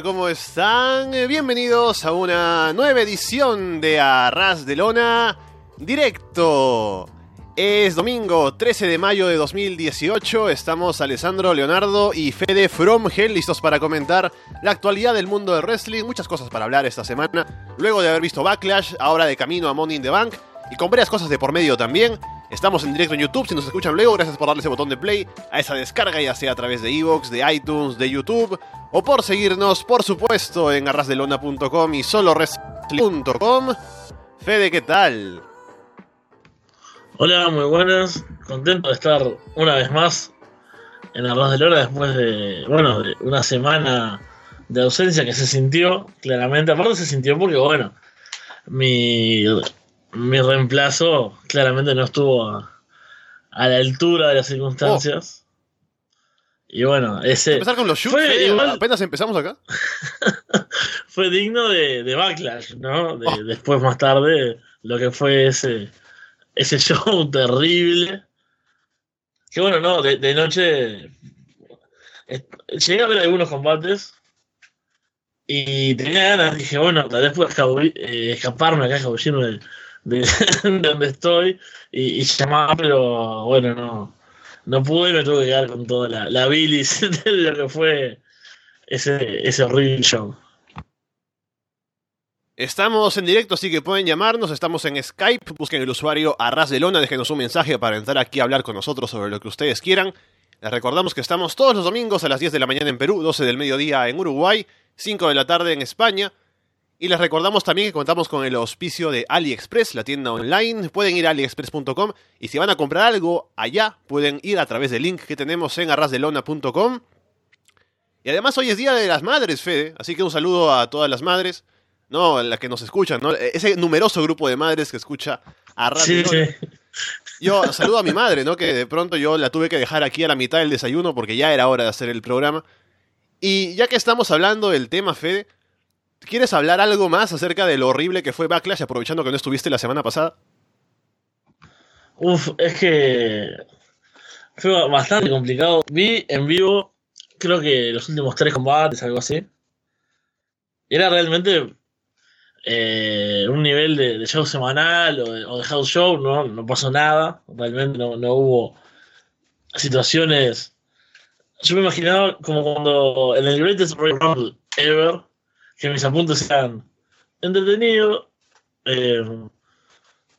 ¿cómo están? Eh, Bienvenidos a una nueva edición de Arras de Lona Directo. Es domingo 13 de mayo de 2018. Estamos Alessandro, Leonardo y Fede From Hell listos para comentar la actualidad del mundo del wrestling. Muchas cosas para hablar esta semana. Luego de haber visto Backlash, ahora de camino a Money in the Bank y con varias cosas de por medio también. Estamos en directo en YouTube, si nos escuchan luego, gracias por darle ese botón de play a esa descarga, ya sea a través de Evox, de iTunes, de YouTube, o por seguirnos, por supuesto, en arrasdelona.com y solowrestling.com. Fede, ¿qué tal? Hola, muy buenas. Contento de estar una vez más en Arras de Lona después de, bueno, una semana de ausencia que se sintió, claramente. Aparte se sintió porque, bueno, mi, mi reemplazo claramente no estuvo a, a la altura de las circunstancias. Y bueno, ese... Empezar con los shoots, fue igual- apenas empezamos acá. fue digno de, de Backlash, ¿no? De- Después, más tarde, lo que fue ese, ese show terrible. Que bueno, no, de, de noche eh, llegué a ver algunos combates y tenía ganas, dije, bueno, tal vez eh, escaparme acá, escabullirme de, de, de donde estoy y, y llamar, pero bueno, no, no pude me tuve que quedar con toda la, la bilis de lo que fue ese, ese horrible show. Estamos en directo, así que pueden llamarnos. Estamos en Skype. Busquen el usuario Arras de Lona. Déjenos un mensaje para entrar aquí a hablar con nosotros sobre lo que ustedes quieran. Les recordamos que estamos todos los domingos a las 10 de la mañana en Perú, 12 del mediodía en Uruguay, 5 de la tarde en España. Y les recordamos también que contamos con el auspicio de AliExpress, la tienda online. Pueden ir a aliexpress.com y si van a comprar algo allá, pueden ir a través del link que tenemos en arrasdelona.com. Y además hoy es Día de las Madres, Fede, así que un saludo a todas las madres. No, las que nos escuchan, ¿no? Ese numeroso grupo de madres que escucha a Radio Sí, sí. Yo saludo a mi madre, ¿no? Que de pronto yo la tuve que dejar aquí a la mitad del desayuno porque ya era hora de hacer el programa. Y ya que estamos hablando del tema, Fede, ¿quieres hablar algo más acerca de lo horrible que fue Backlash, aprovechando que no estuviste la semana pasada? Uf, es que fue bastante complicado. Vi en vivo, creo que los últimos tres combates, algo así. Era realmente eh, un nivel de, show semanal o de, o de house show, no, no pasó nada. Realmente no, no hubo situaciones. Yo me imaginaba como cuando en el Greatest Royal Rumble Ever, que mis apuntes eran entretenido, eh,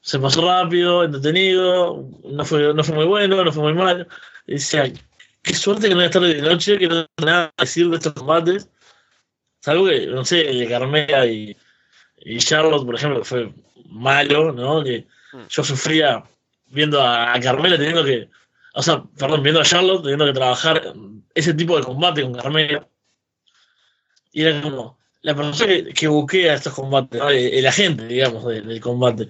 se pasó rápido, entretenido, no fue, no fue muy bueno, no fue muy mal. Y decía, qué suerte que no estar de noche, que no tengo nada que decir de estos combates. Salvo que, no sé, Carmela y, y Charlotte, por ejemplo, que fue malo, ¿no? Que yo sufría viendo a, a Carmela teniendo que, o sea, perdón, viendo a Charlotte teniendo que trabajar ese tipo de combate con Carmela. Y era como, la persona que, que buquea estos combates, el, agente, digamos, de- del combate,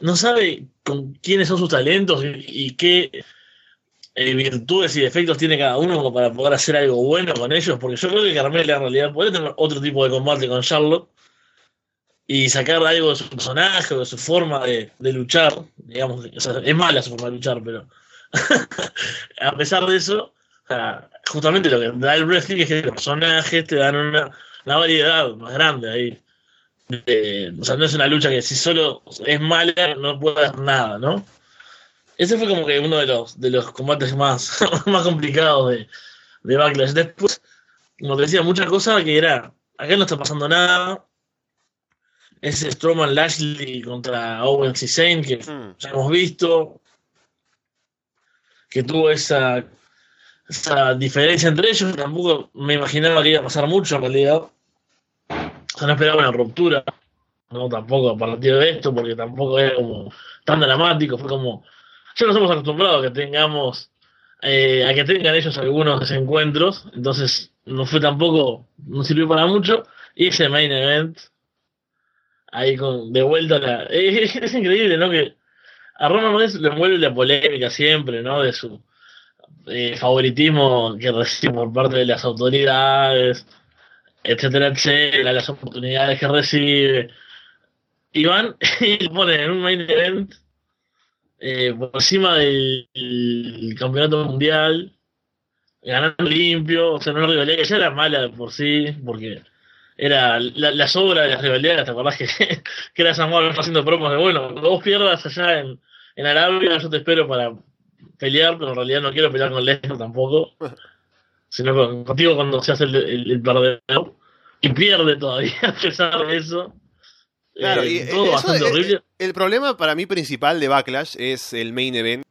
no sabe con quiénes son sus talentos y, qué eh, virtudes y defectos tiene cada uno como para poder hacer algo bueno con ellos, porque yo creo que Carmela en realidad puede tener otro tipo de combate con Charlotte y sacar algo de su personaje o de su forma de, de luchar, digamos, o sea, es mala su forma de luchar, pero a pesar de eso, justamente lo que da el wrestling es que los personajes te dan una, una variedad más grande ahí. De- o sea, no es una lucha que si solo es mala no puede hacer nada, ¿no? Ese fue como que uno de los, de los combates más, más complicados de, de Backlash. Después, como te decía, muchas cosas que era, acá no está pasando nada. Ese Strowman Lashley contra Owens y que Mm. ya hemos visto, que tuvo esa, esa diferencia entre ellos. Tampoco me imaginaba que iba a pasar mucho en realidad. O sea, no esperaba una ruptura, no tampoco a partir de esto, porque tampoco era como tan dramático. Fue como, ya nos hemos acostumbrado a que tengamos, eh, a que tengan ellos algunos desencuentros, entonces no fue tampoco, no sirvió para mucho. Y ese main event, ahí con, de vuelta la. Es, es increíble, ¿no? Que a Roman Reigns le envuelve la polémica siempre, ¿no? De su eh, favoritismo que recibe por parte de las autoridades, etcétera, etcétera, las oportunidades que recibe. Y van y le ponen en un main event eh, por encima del, campeonato mundial ganando limpio, o sea, una rivalidad que ya era mala por sí, porque era la, la sobra de las rivalidades, ¿te acordás que, que era Samuel haciendo promos de, bueno, cuando vos pierdas allá en, en Arabia, yo te espero para pelear, pero en realidad no quiero pelear con Lesnar tampoco, sino con- contigo cuando se hace el, el, el perdedor, y pierde todavía a pesar de eso. Claro, Eh, y todo eso, bastante horrible. El problema para mí principal de Backlash es el main event.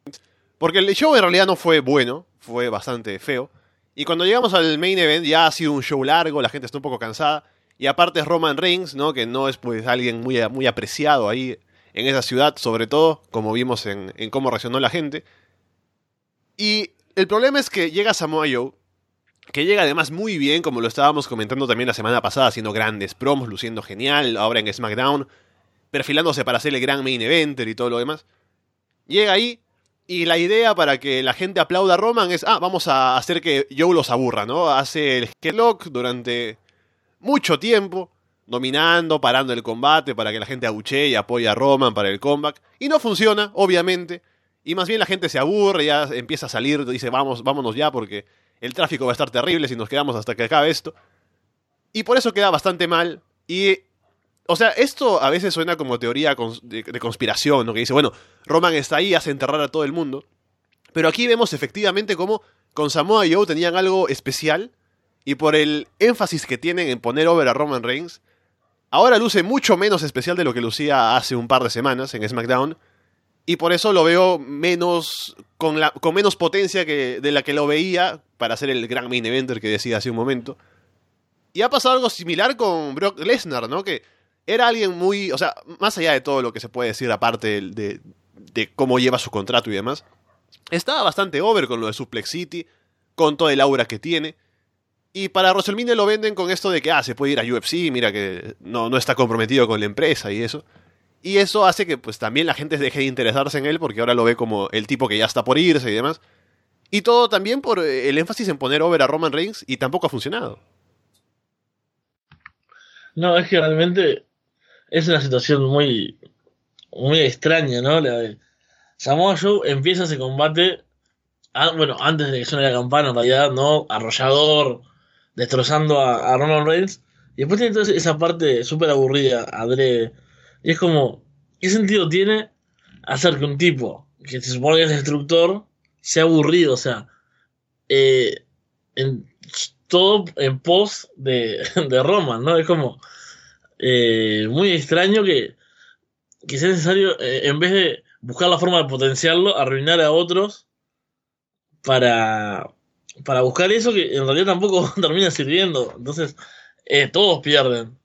Porque el show en realidad no fue bueno, fue bastante feo. Y cuando llegamos al main event ya ha sido un show largo, la gente está un poco cansada. Y aparte es Roman Reigns, ¿no? Que no es pues alguien muy, muy apreciado ahí en esa ciudad, sobre todo, como vimos en, en cómo reaccionó la gente. Y el problema es que llega Samoa Joe, que llega además muy bien, como lo estábamos comentando también la semana pasada, haciendo grandes promos, luciendo genial, ahora en SmackDown, perfilándose para ser el gran main eventer y todo lo demás. Llega ahí y la idea para que la gente aplauda a Roman es, ah, vamos a hacer que Joe los aburra, ¿no? Hace el Headlock durante mucho tiempo, dominando, parando el combate para que la gente abuchee y apoye a Roman para el comeback. Y no funciona, obviamente. Y más bien la gente se aburre, ya empieza a salir, dice, vamos, vámonos ya porque el tráfico va a estar terrible si nos quedamos hasta que acabe esto. Y por eso queda bastante mal. Y, o sea, esto a veces suena como teoría de, conspiración, ¿no? Que dice, bueno, Roman está ahí, hace enterrar a todo el mundo. Pero aquí vemos efectivamente cómo con Samoa Joe tenían algo especial. Y por el énfasis que tienen en poner over a Roman Reigns, ahora luce mucho menos especial de lo que lucía hace un par de semanas en SmackDown. Y por eso lo veo menos. con, la, con menos potencia que de la que lo veía para ser el gran main eventer que decía hace un momento. Y ha pasado algo similar con Brock Lesnar, ¿no? Que era alguien muy. O sea, más allá de todo lo que se puede decir aparte de, de, cómo lleva su contrato y demás. Estaba bastante over con lo de Suplex City, con todo el aura que tiene. Y para WrestleMania lo venden con esto de que, ah, se puede ir a UFC, mira que no, no está comprometido con la empresa y eso. Y eso hace que pues también la gente deje de interesarse en él porque ahora lo ve como el tipo que ya está por irse y demás. Y todo también por eh, el énfasis en poner over a Roman Reigns y tampoco ha funcionado. No, es que realmente es una situación muy, muy extraña, ¿no? La de Samoa Joe empieza ese combate, ah, bueno, antes de que suene la campana, en realidad, ¿no? Arrollador, destrozando a, Roman Reigns. Y después tiene toda esa parte súper aburrida, adrede. Y es como, ¿qué sentido tiene hacer que un tipo que se supone que es destructor sea aburrido? O sea, eh, en, todo en pos de, de Roman, ¿no? Es como eh, muy extraño que, que sea necesario, eh, en vez de buscar la forma de potenciarlo, arruinar a otros para, para buscar eso que en realidad tampoco termina sirviendo. Entonces, eh, todos pierden.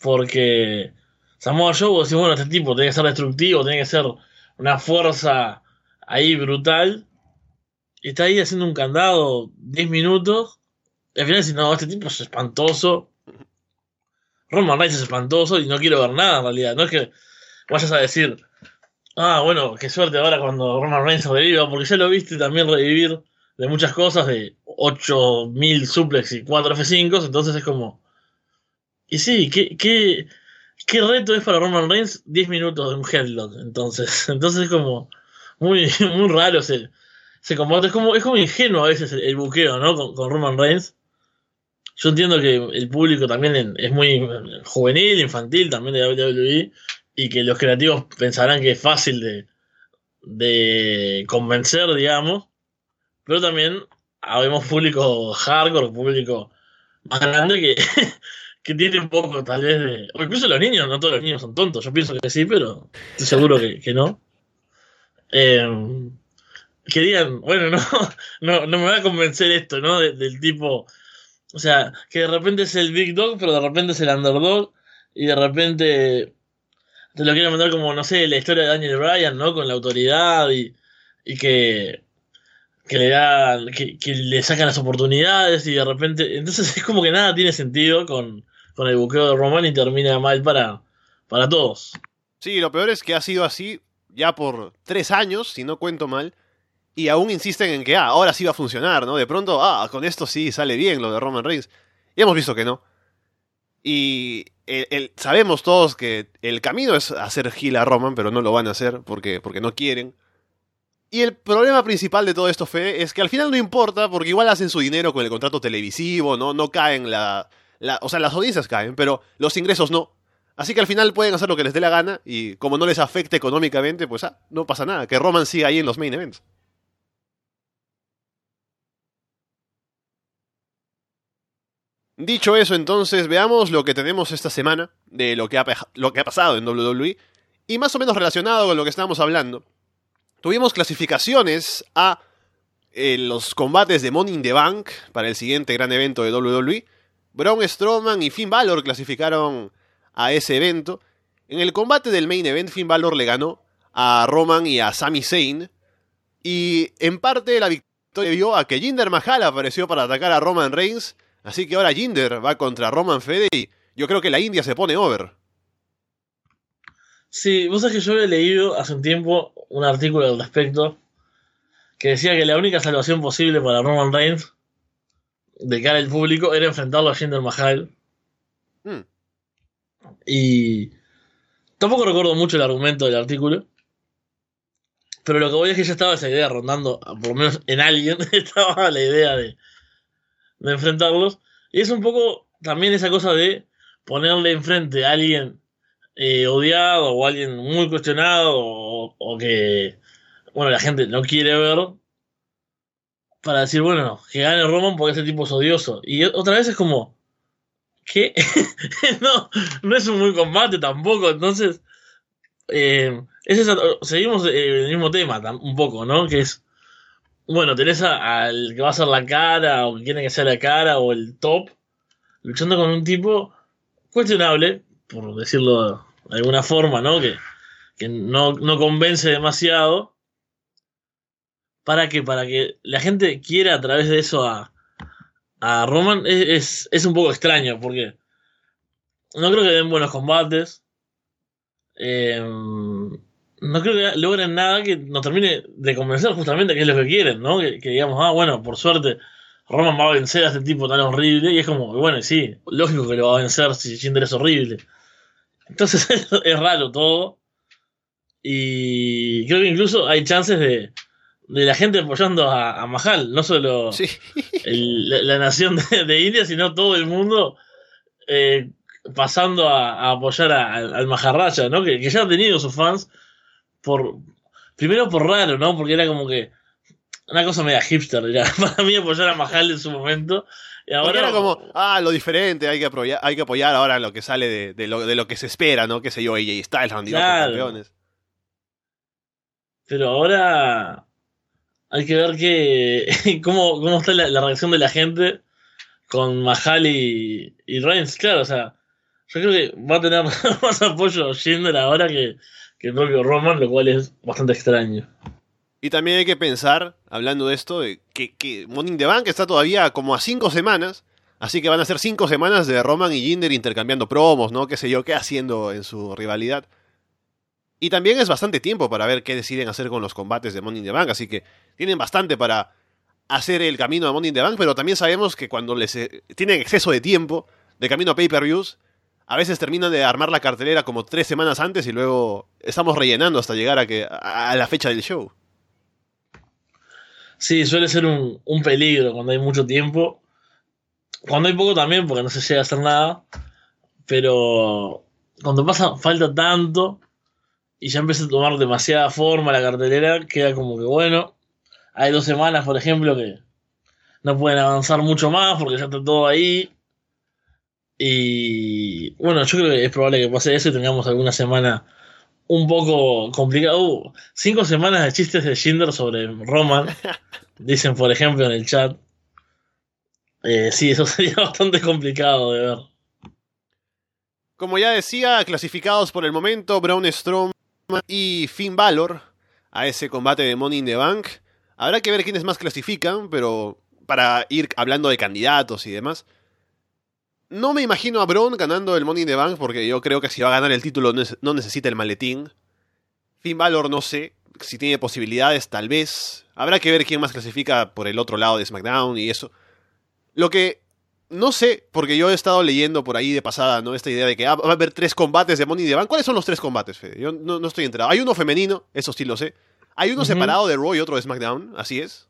Porque Samoa Joe, vos decís, bueno, este tipo tiene que ser destructivo, tiene que ser una fuerza ahí brutal. Y está ahí haciendo un candado 10 minutos. Y al final decís, no, este tipo es espantoso. Roman Reigns es espantoso y no quiero ver nada en realidad. No es que vayas a decir, ah, bueno, qué suerte ahora cuando Roman Reigns reviva, porque ya lo viste también revivir de muchas cosas, de 8000 suplex y 4 F5, entonces es como. Y sí, ¿qué, qué, qué reto es para Roman Reigns 10 minutos de un headlock? Entonces, entonces es como muy, muy raro ese, ese combate. Es como, es como ingenuo a veces el, el buqueo, ¿no? Con, con Roman Reigns. Yo entiendo que el público también es muy juvenil, infantil también de WWE y que los creativos pensarán que es fácil de, de convencer, digamos, pero también habemos público hardcore, público más grande que, que tiene un poco tal vez de... Incluso los niños, no todos los niños son tontos, yo pienso que sí, pero estoy seguro que, que no. Eh, que digan, bueno, no, no, no me va a convencer esto, ¿no? De- del tipo... O sea, que de repente es el Big Dog, pero de repente es el Underdog, y de repente te lo quieren mandar como, no sé, la historia de Daniel Bryan, ¿no? Con la autoridad y, y que, que le dan, que, que le sacan las oportunidades y de repente, entonces es como que nada tiene sentido con, con el buqueo de Roman y termina mal para, para todos. Sí, lo peor es que ha sido así ya por tres años, si no cuento mal, y aún insisten en que, ah, ahora sí va a funcionar, ¿no? De pronto, ah, con esto sí sale bien lo de Roman Reigns. Y hemos visto que no. Y sabemos todos que el camino es hacer gila a Roman, pero no lo van a hacer porque, porque no quieren. Y el problema principal de todo esto, Fede, es que al final no importa, porque igual hacen su dinero con el contrato televisivo, ¿no? No caen la, O sea, las audiencias caen, pero los ingresos no. Así que al final pueden hacer lo que les dé la gana y como no les afecte económicamente, pues ah, no pasa nada. Que Roman siga ahí en los main events. Dicho eso, entonces veamos lo que tenemos esta semana de lo que ha, lo que ha pasado en WWE y más o menos relacionado con lo que estábamos hablando. Tuvimos clasificaciones a eh, los combates de Money in the Bank para el siguiente gran evento de WWE. Braun Strowman y Finn Balor clasificaron a ese evento. En el combate del main event, Finn Balor le ganó a Roman y a Sami Zayn. Y en parte la victoria vio a que Jinder Mahal apareció para atacar a Roman Reigns Así que ahora Jinder va contra Roman Fede y yo creo que la India se pone over. Sí, vos sabés que yo había leído hace un tiempo un artículo al respecto que decía que la única salvación posible para Roman Reigns de cara al público era enfrentarlo a Jinder Mahal. Hmm. Y tampoco recuerdo mucho el argumento del artículo. Pero lo que voy es que ya estaba esa idea rondando, por lo menos en alguien, estaba la idea de, de enfrentarlos. Y es un poco también esa cosa de ponerle enfrente a alguien eh, odiado o alguien muy cuestionado o, que, bueno, la gente no quiere ver para decir, bueno, que gane Roman porque ese tipo es odioso. Y otra vez es como, ¿qué? no, no es un buen combate tampoco, entonces... Eh, seguimos eh, el mismo tema un poco, ¿no? Que es bueno, tenés al que va a ser la cara, o que tiene que ser la cara, o el top, luchando con un tipo cuestionable, por decirlo de alguna forma, ¿no? Que, no, convence demasiado. ¿Para que Para que la gente quiera a través de eso a, a Roman es, es, un poco extraño, porque no creo que den buenos combates. Eh, no creo que logren nada que nos termine de convencer justamente que es lo que quieren, ¿no? Que, digamos, ah, bueno, por suerte Roman va a vencer a este tipo tan horrible y es como, bueno, sí, lógico que lo va a vencer si Jinder es horrible. Entonces es raro todo. Y creo que incluso hay chances de, de la gente apoyando a, a Mahal, no solo la, nación de, India, sino todo el mundo eh, pasando a, apoyar al Maharaja, ¿no? Que, que ya ha tenido sus fans por primero por raro, ¿no? Porque era como que una cosa media hipster, era para mí apoyar a Mahal en su momento. Y ahora era como, ah, lo diferente, hay que apoyar, hay que apoyar ahora lo que sale de, lo, de lo que se espera, ¿no? Qué sé yo, AJ Styles, Randy claro. campeones. Pero ahora hay que ver que, cómo, cómo está la, reacción de la gente con Mahal y, y Reigns. Claro, o sea, yo creo que va a tener más apoyo Jinder ahora que, que el propio Roman, lo cual es bastante extraño. Y también hay que pensar, hablando de esto, que, que Morning the Bank está todavía como a cinco semanas, así que van a ser cinco semanas de Roman y Jinder intercambiando promos, ¿no? Qué sé yo, qué haciendo en su rivalidad. Y también es bastante tiempo para ver qué deciden hacer con los combates de Money in the Bank, así que tienen bastante para hacer el camino a Money in the Bank, pero también sabemos que cuando les eh, tienen exceso de tiempo de camino a pay-per-views, a veces terminan de armar la cartelera como tres semanas antes y luego estamos rellenando hasta llegar a, que, a la fecha del show. Sí, suele ser un, peligro cuando hay mucho tiempo. Cuando hay poco también, porque no se llega a hacer nada. Pero cuando pasa, falta tanto y ya empieza a tomar demasiada forma la cartelera, queda como que bueno. Hay dos semanas, por ejemplo, que no pueden avanzar mucho más porque ya está todo ahí. Y bueno, yo creo que es probable que pase eso y tengamos alguna semana un poco complicada. Uh, cinco semanas de chistes de Schindler sobre Roman, dicen por ejemplo en el chat. Eh, sí, eso sería bastante complicado de ver. Como ya decía, clasificados por el momento Braun Strowman y Finn Balor a ese combate de Money in the Bank. Habrá que ver quiénes más clasifican, pero para ir hablando de candidatos y demás. No me imagino a Braun ganando el Money in the Bank porque yo creo que si va a ganar el título no necesita el maletín. Finn Balor no sé. Si tiene posibilidades, tal vez. Habrá que ver quién más clasifica por el otro lado de SmackDown y eso. Lo que no sé, porque yo he estado leyendo por ahí de pasada, ¿no? Esta idea de que ah, va a haber tres combates de Money Bank. ¿Cuáles son los tres combates, Fede? Yo no, no estoy enterado. Hay uno femenino, eso sí lo sé. ¿Hay uno separado de Raw y otro de SmackDown? ¿Así es?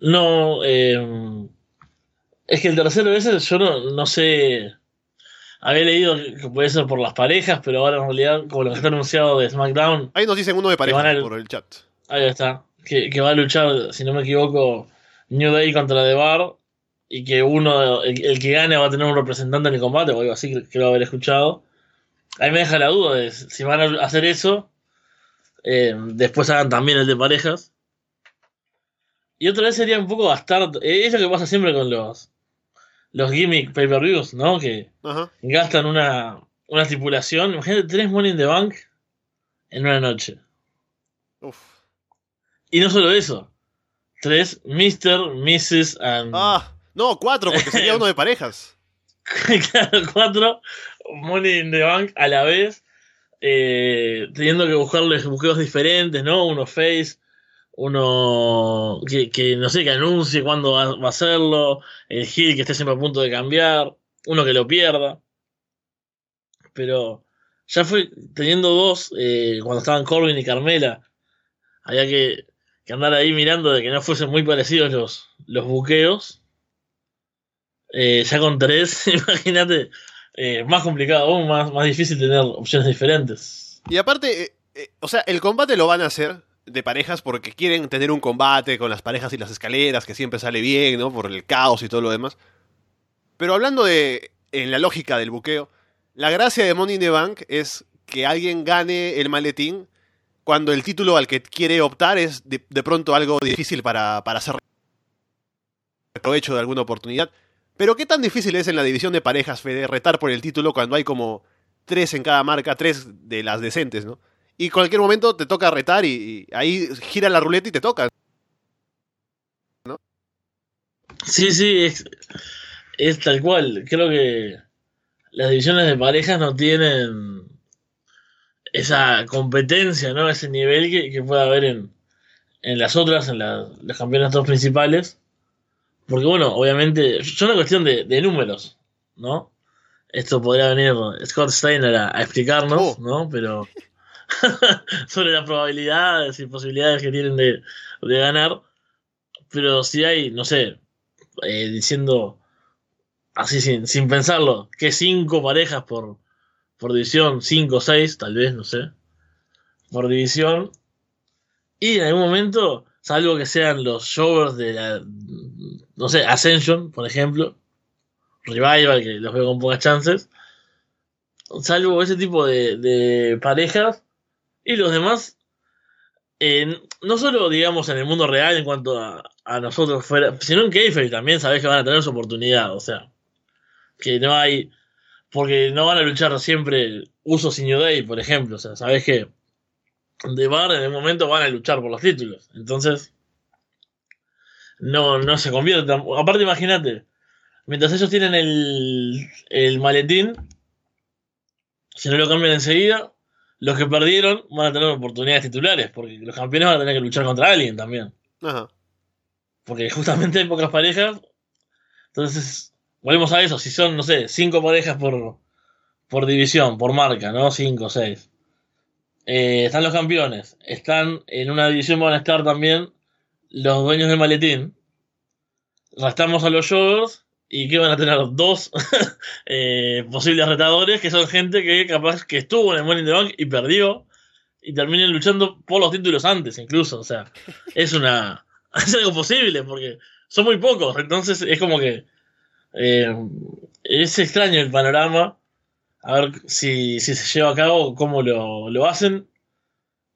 No, eh, es que el tercero ese yo no, no sé. Había leído que puede ser por las parejas, pero ahora en realidad, como lo que está anunciado de SmackDown, Ahí nos dicen uno de pareja van al- por el chat. ahí está. Que, que va a luchar, si no me equivoco, New Day contra The Bar. Y que uno, el, el que gane va a tener un representante en el combate, o algo así, que creo haber escuchado. Ahí me deja la duda de si van a hacer eso. eh, después hagan también el de parejas. Y otra vez sería un poco gastar. eh, Es lo que pasa siempre con los los gimmick pay-per-views, ¿no? Que Ajá. gastan una, una estipulación. Imagínate tres Money in the Bank en una noche. Uf. Y no solo eso. Tres Mr., Mrs. and Ah, no, cuatro, porque sería uno de parejas. claro, cuatro Money in the Bank a la vez. eh, teniendo que buscarles buqueos diferentes, ¿no? Uno face, uno que, que no sé, que anuncie cuándo va, va a hacerlo, el heel que esté siempre a punto de cambiar, uno que lo pierda. Pero ya fue teniendo dos, eh, cuando estaban Corbin y Carmela, había que, que andar ahí mirando de que no fuesen muy parecidos los, los buqueos. Eh, ya con tres, imagínate, eh, más complicado aún, más, más difícil tener opciones diferentes. Y aparte, eh, eh, o sea, el combate lo van a hacer de parejas porque quieren tener un combate con las parejas y las escaleras, que siempre sale bien, ¿no? Por el caos y todo lo demás. Pero hablando de, en la lógica del buqueo, la gracia de Money in the Bank es que alguien gane el maletín cuando el título al que quiere optar es de, de pronto algo difícil para, para hacer provecho de alguna oportunidad. Pero ¿qué tan difícil es en la división de parejas, Fede, retar por el título cuando hay como tres en cada marca, tres de las decentes, ¿no? Y cualquier momento te toca retar y, ahí gira la ruleta y te toca. Sí, sí, es, tal cual. Creo que las divisiones de parejas no tienen esa competencia, ¿no? Ese nivel que, puede haber en, las otras, en la- los campeonatos principales. Porque, bueno, obviamente, es una cuestión de, de números, ¿no? Esto podría venir Scott Steiner a, a explicarnos, Oh. ¿no? Pero sobre las probabilidades y posibilidades que tienen de, de ganar. Pero si hay, no sé, eh, diciendo así sin, sin pensarlo, que cinco parejas por, por división, cinco o seis, tal vez, no sé, por división. Y en algún momento, salvo que sean los showers de la, no sé, Ascension, por ejemplo, Revival, que los veo con pocas chances, salvo ese tipo de, de parejas, y los demás, eh, no solo, digamos, en el mundo real en cuanto a, nosotros fuera, sino en Keifer también sabés que van a tener su oportunidad, o sea, que no hay, porque no van a luchar siempre Usos y New Day, por ejemplo, o sea, sabés que de Bar en el momento van a luchar por los títulos, entonces no, no se convierte, aparte imagínate, mientras ellos tienen el, el maletín, si no lo cambian enseguida, los que perdieron van a tener oportunidades titulares, porque los campeones van a tener que luchar contra alguien también. Ajá. Porque justamente hay pocas parejas. Entonces, volvemos a eso. Si son, no sé, cinco parejas por, por división, por marca, ¿no? Cinco seis. Eh, están los campeones. Están en una división, van a estar también los dueños del maletín. Restamos a los shows. ¿Y que van a tener? Dos eh, posibles retadores que son gente que capaz que estuvo en el Money in the Bank y perdió. Y terminen luchando por los títulos antes, incluso. O sea, es una. Es algo posible porque son muy pocos. Entonces es como que. eh, es extraño el panorama. A ver si, si se lleva a cabo, cómo lo, lo hacen.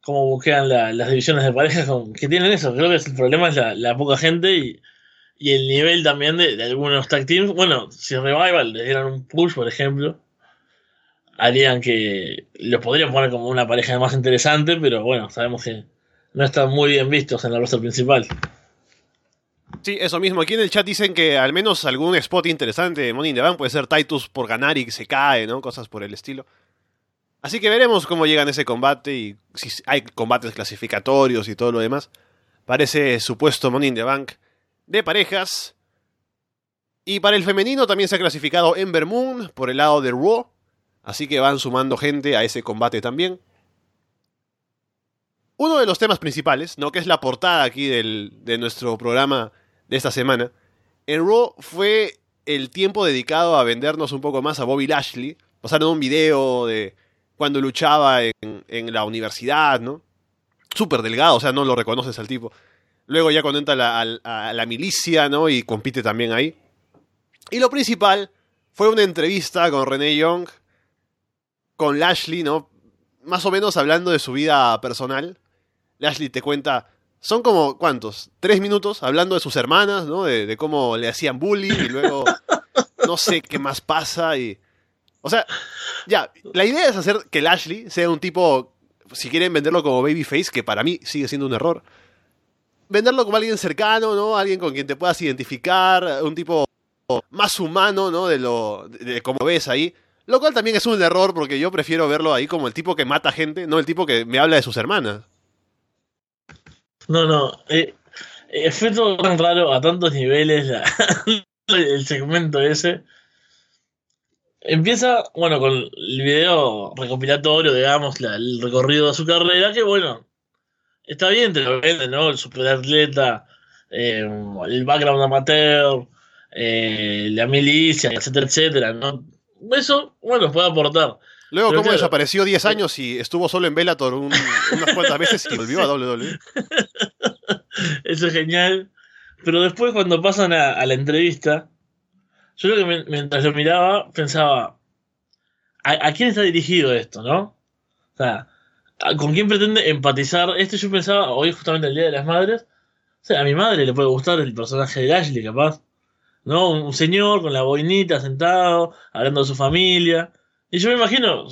Cómo la- las divisiones de parejas con- que tienen eso. Creo que el problema es la, poca gente y, y el nivel también de, de algunos tag teams. Bueno, si Revival le dieran un push, por ejemplo, harían que los podrían poner como una pareja más interesante, pero bueno, sabemos que no están muy bien vistos en la roster principal. Sí, eso mismo. Aquí en el chat dicen que al menos algún spot interesante de Money in the Bank puede ser Titus por ganar y que se cae, ¿no? Cosas por el estilo. Así que veremos cómo llegan ese combate y si hay combates clasificatorios y todo lo demás. Parece supuesto Money in the Bank de parejas. Y para el femenino también se ha clasificado Ember Moon por el lado de Raw. Así que van sumando gente a ese combate también. uno de los temas principales, ¿no? Que es la portada aquí del, de nuestro programa de esta semana. En Raw fue el tiempo dedicado a vendernos un poco más a Bobby Lashley. Pasaron un video de cuando luchaba en, la universidad, ¿no? Súper delgado, o sea, no lo reconoces al tipo. Luego ya cuando entra a la, a la milicia, ¿no? Y compite también ahí. Y lo principal fue una entrevista con René Young, con Lashley, ¿no? Más o menos hablando de su vida personal. Lashley te cuenta, son como, ¿cuántos? Tres minutos hablando de sus hermanas, ¿no? De, de cómo le hacían bullying y luego no sé qué más pasa y... O sea, ya, la idea es hacer que Lashley sea un tipo, si quieren venderlo como babyface, que para mí sigue siendo un error, venderlo como alguien cercano, ¿no? Alguien con quien te puedas identificar, un tipo más humano, ¿no? De lo de, como ves ahí. Lo cual también es un error porque yo prefiero verlo ahí como el tipo que mata gente, no el tipo que me habla de sus hermanas. No, no. Eh, eh, fue todo tan raro a tantos niveles el segmento ese. Empieza, bueno, con el video recopilatorio, digamos, la- el recorrido de su carrera, que bueno, está bien, te lo venden, ¿no? El superatleta, eh, el background amateur, eh, la milicia, etcétera, etcétera, ¿no? Eso, bueno, puede aportar. Luego, Pero cómo claro. desapareció 10 años y estuvo solo en Bellator un- unas cuantas veces y volvió a WWE. Eso es genial. Pero después cuando pasan a, a la entrevista, yo creo que mientras lo miraba pensaba, ¿a, quién está dirigido esto, no? O sea, ¿a- ¿con quién pretende empatizar? Esto yo pensaba, hoy justamente el Día de las Madres, o sea, a mi madre le puede gustar el personaje de Ashley, capaz. ¿No? Un, señor con la boinita sentado, hablando de su familia. Y yo me imagino,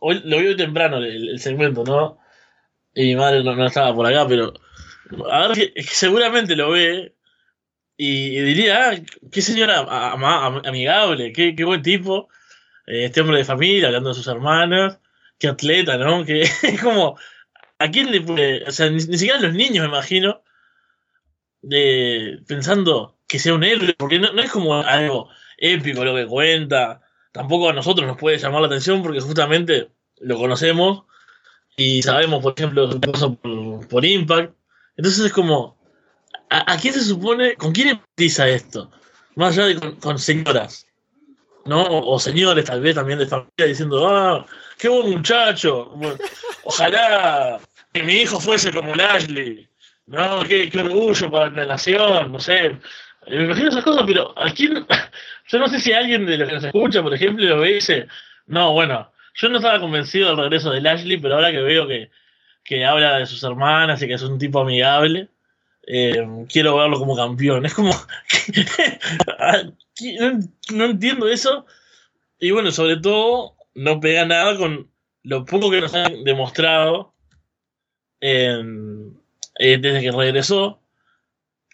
hoy lo vi hoy temprano el, el segmento, ¿no? Y mi madre no, no estaba por acá, pero a ver, que, que seguramente lo ve y, diría, ah, qué señora a- amigable, qué, buen tipo, eh, este hombre de familia, hablando de sus hermanas, qué atleta, ¿no? Que es como, ¿a quién le puede, o sea, ni, siquiera los niños, me imagino, de, pensando que sea un héroe, porque no, es como algo épico lo que cuenta, tampoco a nosotros nos puede llamar la atención porque justamente lo conocemos y sabemos, por ejemplo, su paso por Impact. Entonces es como, ¿a, quién se supone, con quién empatiza esto? Más allá de con, señoras, ¿no? O, señores tal vez también de familia diciendo, ah, qué buen muchacho, ojalá que mi hijo fuese como Lashley, ¿no? Qué, qué orgullo para la nación, no sé. Me imagino esas cosas, pero ¿a quién? Yo no sé si alguien de los que nos escucha, por ejemplo, lo ve y dice, no, bueno, yo no estaba convencido del regreso de Lashley, pero ahora que veo que, que habla de sus hermanas y que es un tipo amigable, eh, quiero verlo como campeón. Es como, no, no entiendo eso. Y bueno, sobre todo, no pega nada con lo poco que nos han demostrado eh, desde que regresó.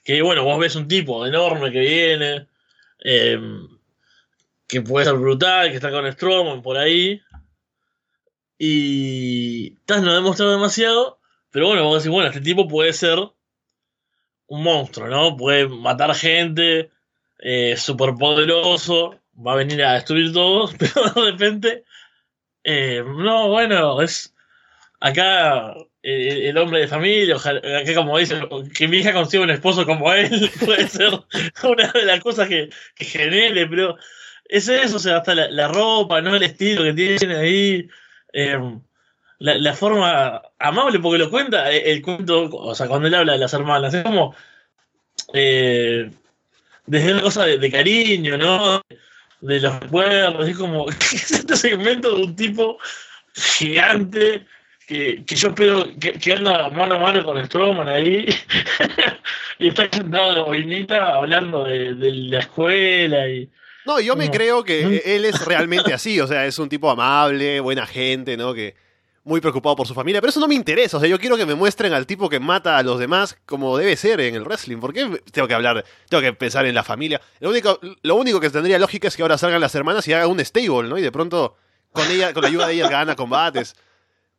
Que bueno, vos ves un tipo enorme que viene, eh, que puede ser brutal, que está con Strowman por ahí. Y Taz no ha demostrado demasiado, pero bueno, vos decís, bueno, este tipo puede ser un monstruo, ¿no? Puede matar gente, eh, súper poderoso, va a venir a destruir todos, pero de repente, eh, no, bueno, es acá eh, el hombre de familia, ojalá, acá como dice, que mi hija consiga un esposo como él, puede ser una de las cosas que, que genere, pero es eso, o sea, hasta la, la ropa, ¿no? El estilo que tiene ahí, eh, la, la forma amable, porque lo cuenta, eh, el cuento, o sea, cuando él habla de las hermanas, es como eh, desde una cosa de, de cariño, ¿no? De los recuerdos, es como, ¿qué es este segmento de un tipo gigante que, que yo espero que, que anda mano a mano con Strowman ahí y está sentado de boinita hablando de, de la escuela y No, yo me No. creo que él es realmente así, o sea, es un tipo amable, buena gente, ¿no? Que muy preocupado por su familia, pero eso no me interesa, o sea, yo quiero que me muestren al tipo que mata a los demás como debe ser en el wrestling, ¿por qué tengo que hablar, tengo que pensar en la familia? Lo único, lo único que tendría lógica es que ahora salgan las hermanas y hagan un stable, ¿no? Y de pronto con ella, con la ayuda de ellas gana combates.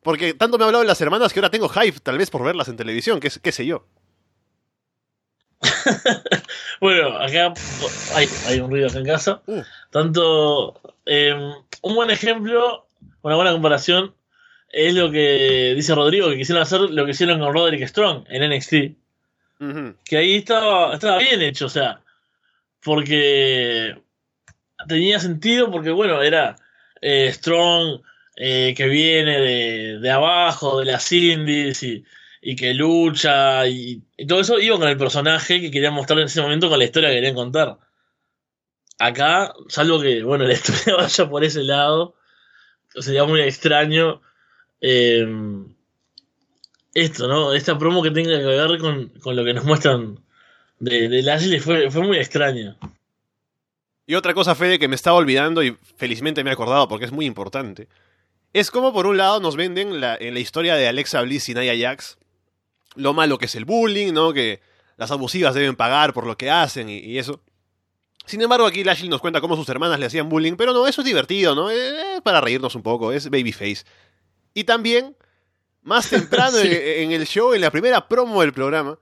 Porque tanto me ha hablado de las hermanas que ahora tengo hype, tal vez por verlas en televisión, qué, qué sé yo. Bueno, acá hay, hay un ruido acá en casa. Uh. Tanto, eh, un buen ejemplo, una buena comparación, es lo que dice Rodrigo, que quisieron hacer lo que hicieron con Roderick Strong en NXT. Que ahí estaba, estaba bien hecho, o sea, porque tenía sentido, porque bueno, era eh, Strong eh, que viene de, de abajo, de las indies y, y que lucha y, y todo eso iba con el personaje que querían mostrar en ese momento con la historia que querían contar. Acá, salvo que, bueno, la historia vaya por ese lado, sería muy extraño eh, esto, ¿no? Esta promo que tenga que ver con, con lo que nos muestran de, de Lashley fue, fue muy extraño. Y otra cosa, Fede, que me estaba olvidando y felizmente me he acordado porque es muy importante. Es como por un lado nos venden en la historia de Alexa Bliss y Nia Jax lo malo que es el bullying, ¿no? Que las abusivas deben pagar por lo que hacen y, y eso. Sin embargo, aquí Lashley nos cuenta cómo sus hermanas le hacían bullying, pero no, eso es divertido, ¿no? Es para reírnos un poco, es babyface. Y también, más temprano Sí. en, en el show, en la primera promo del programa,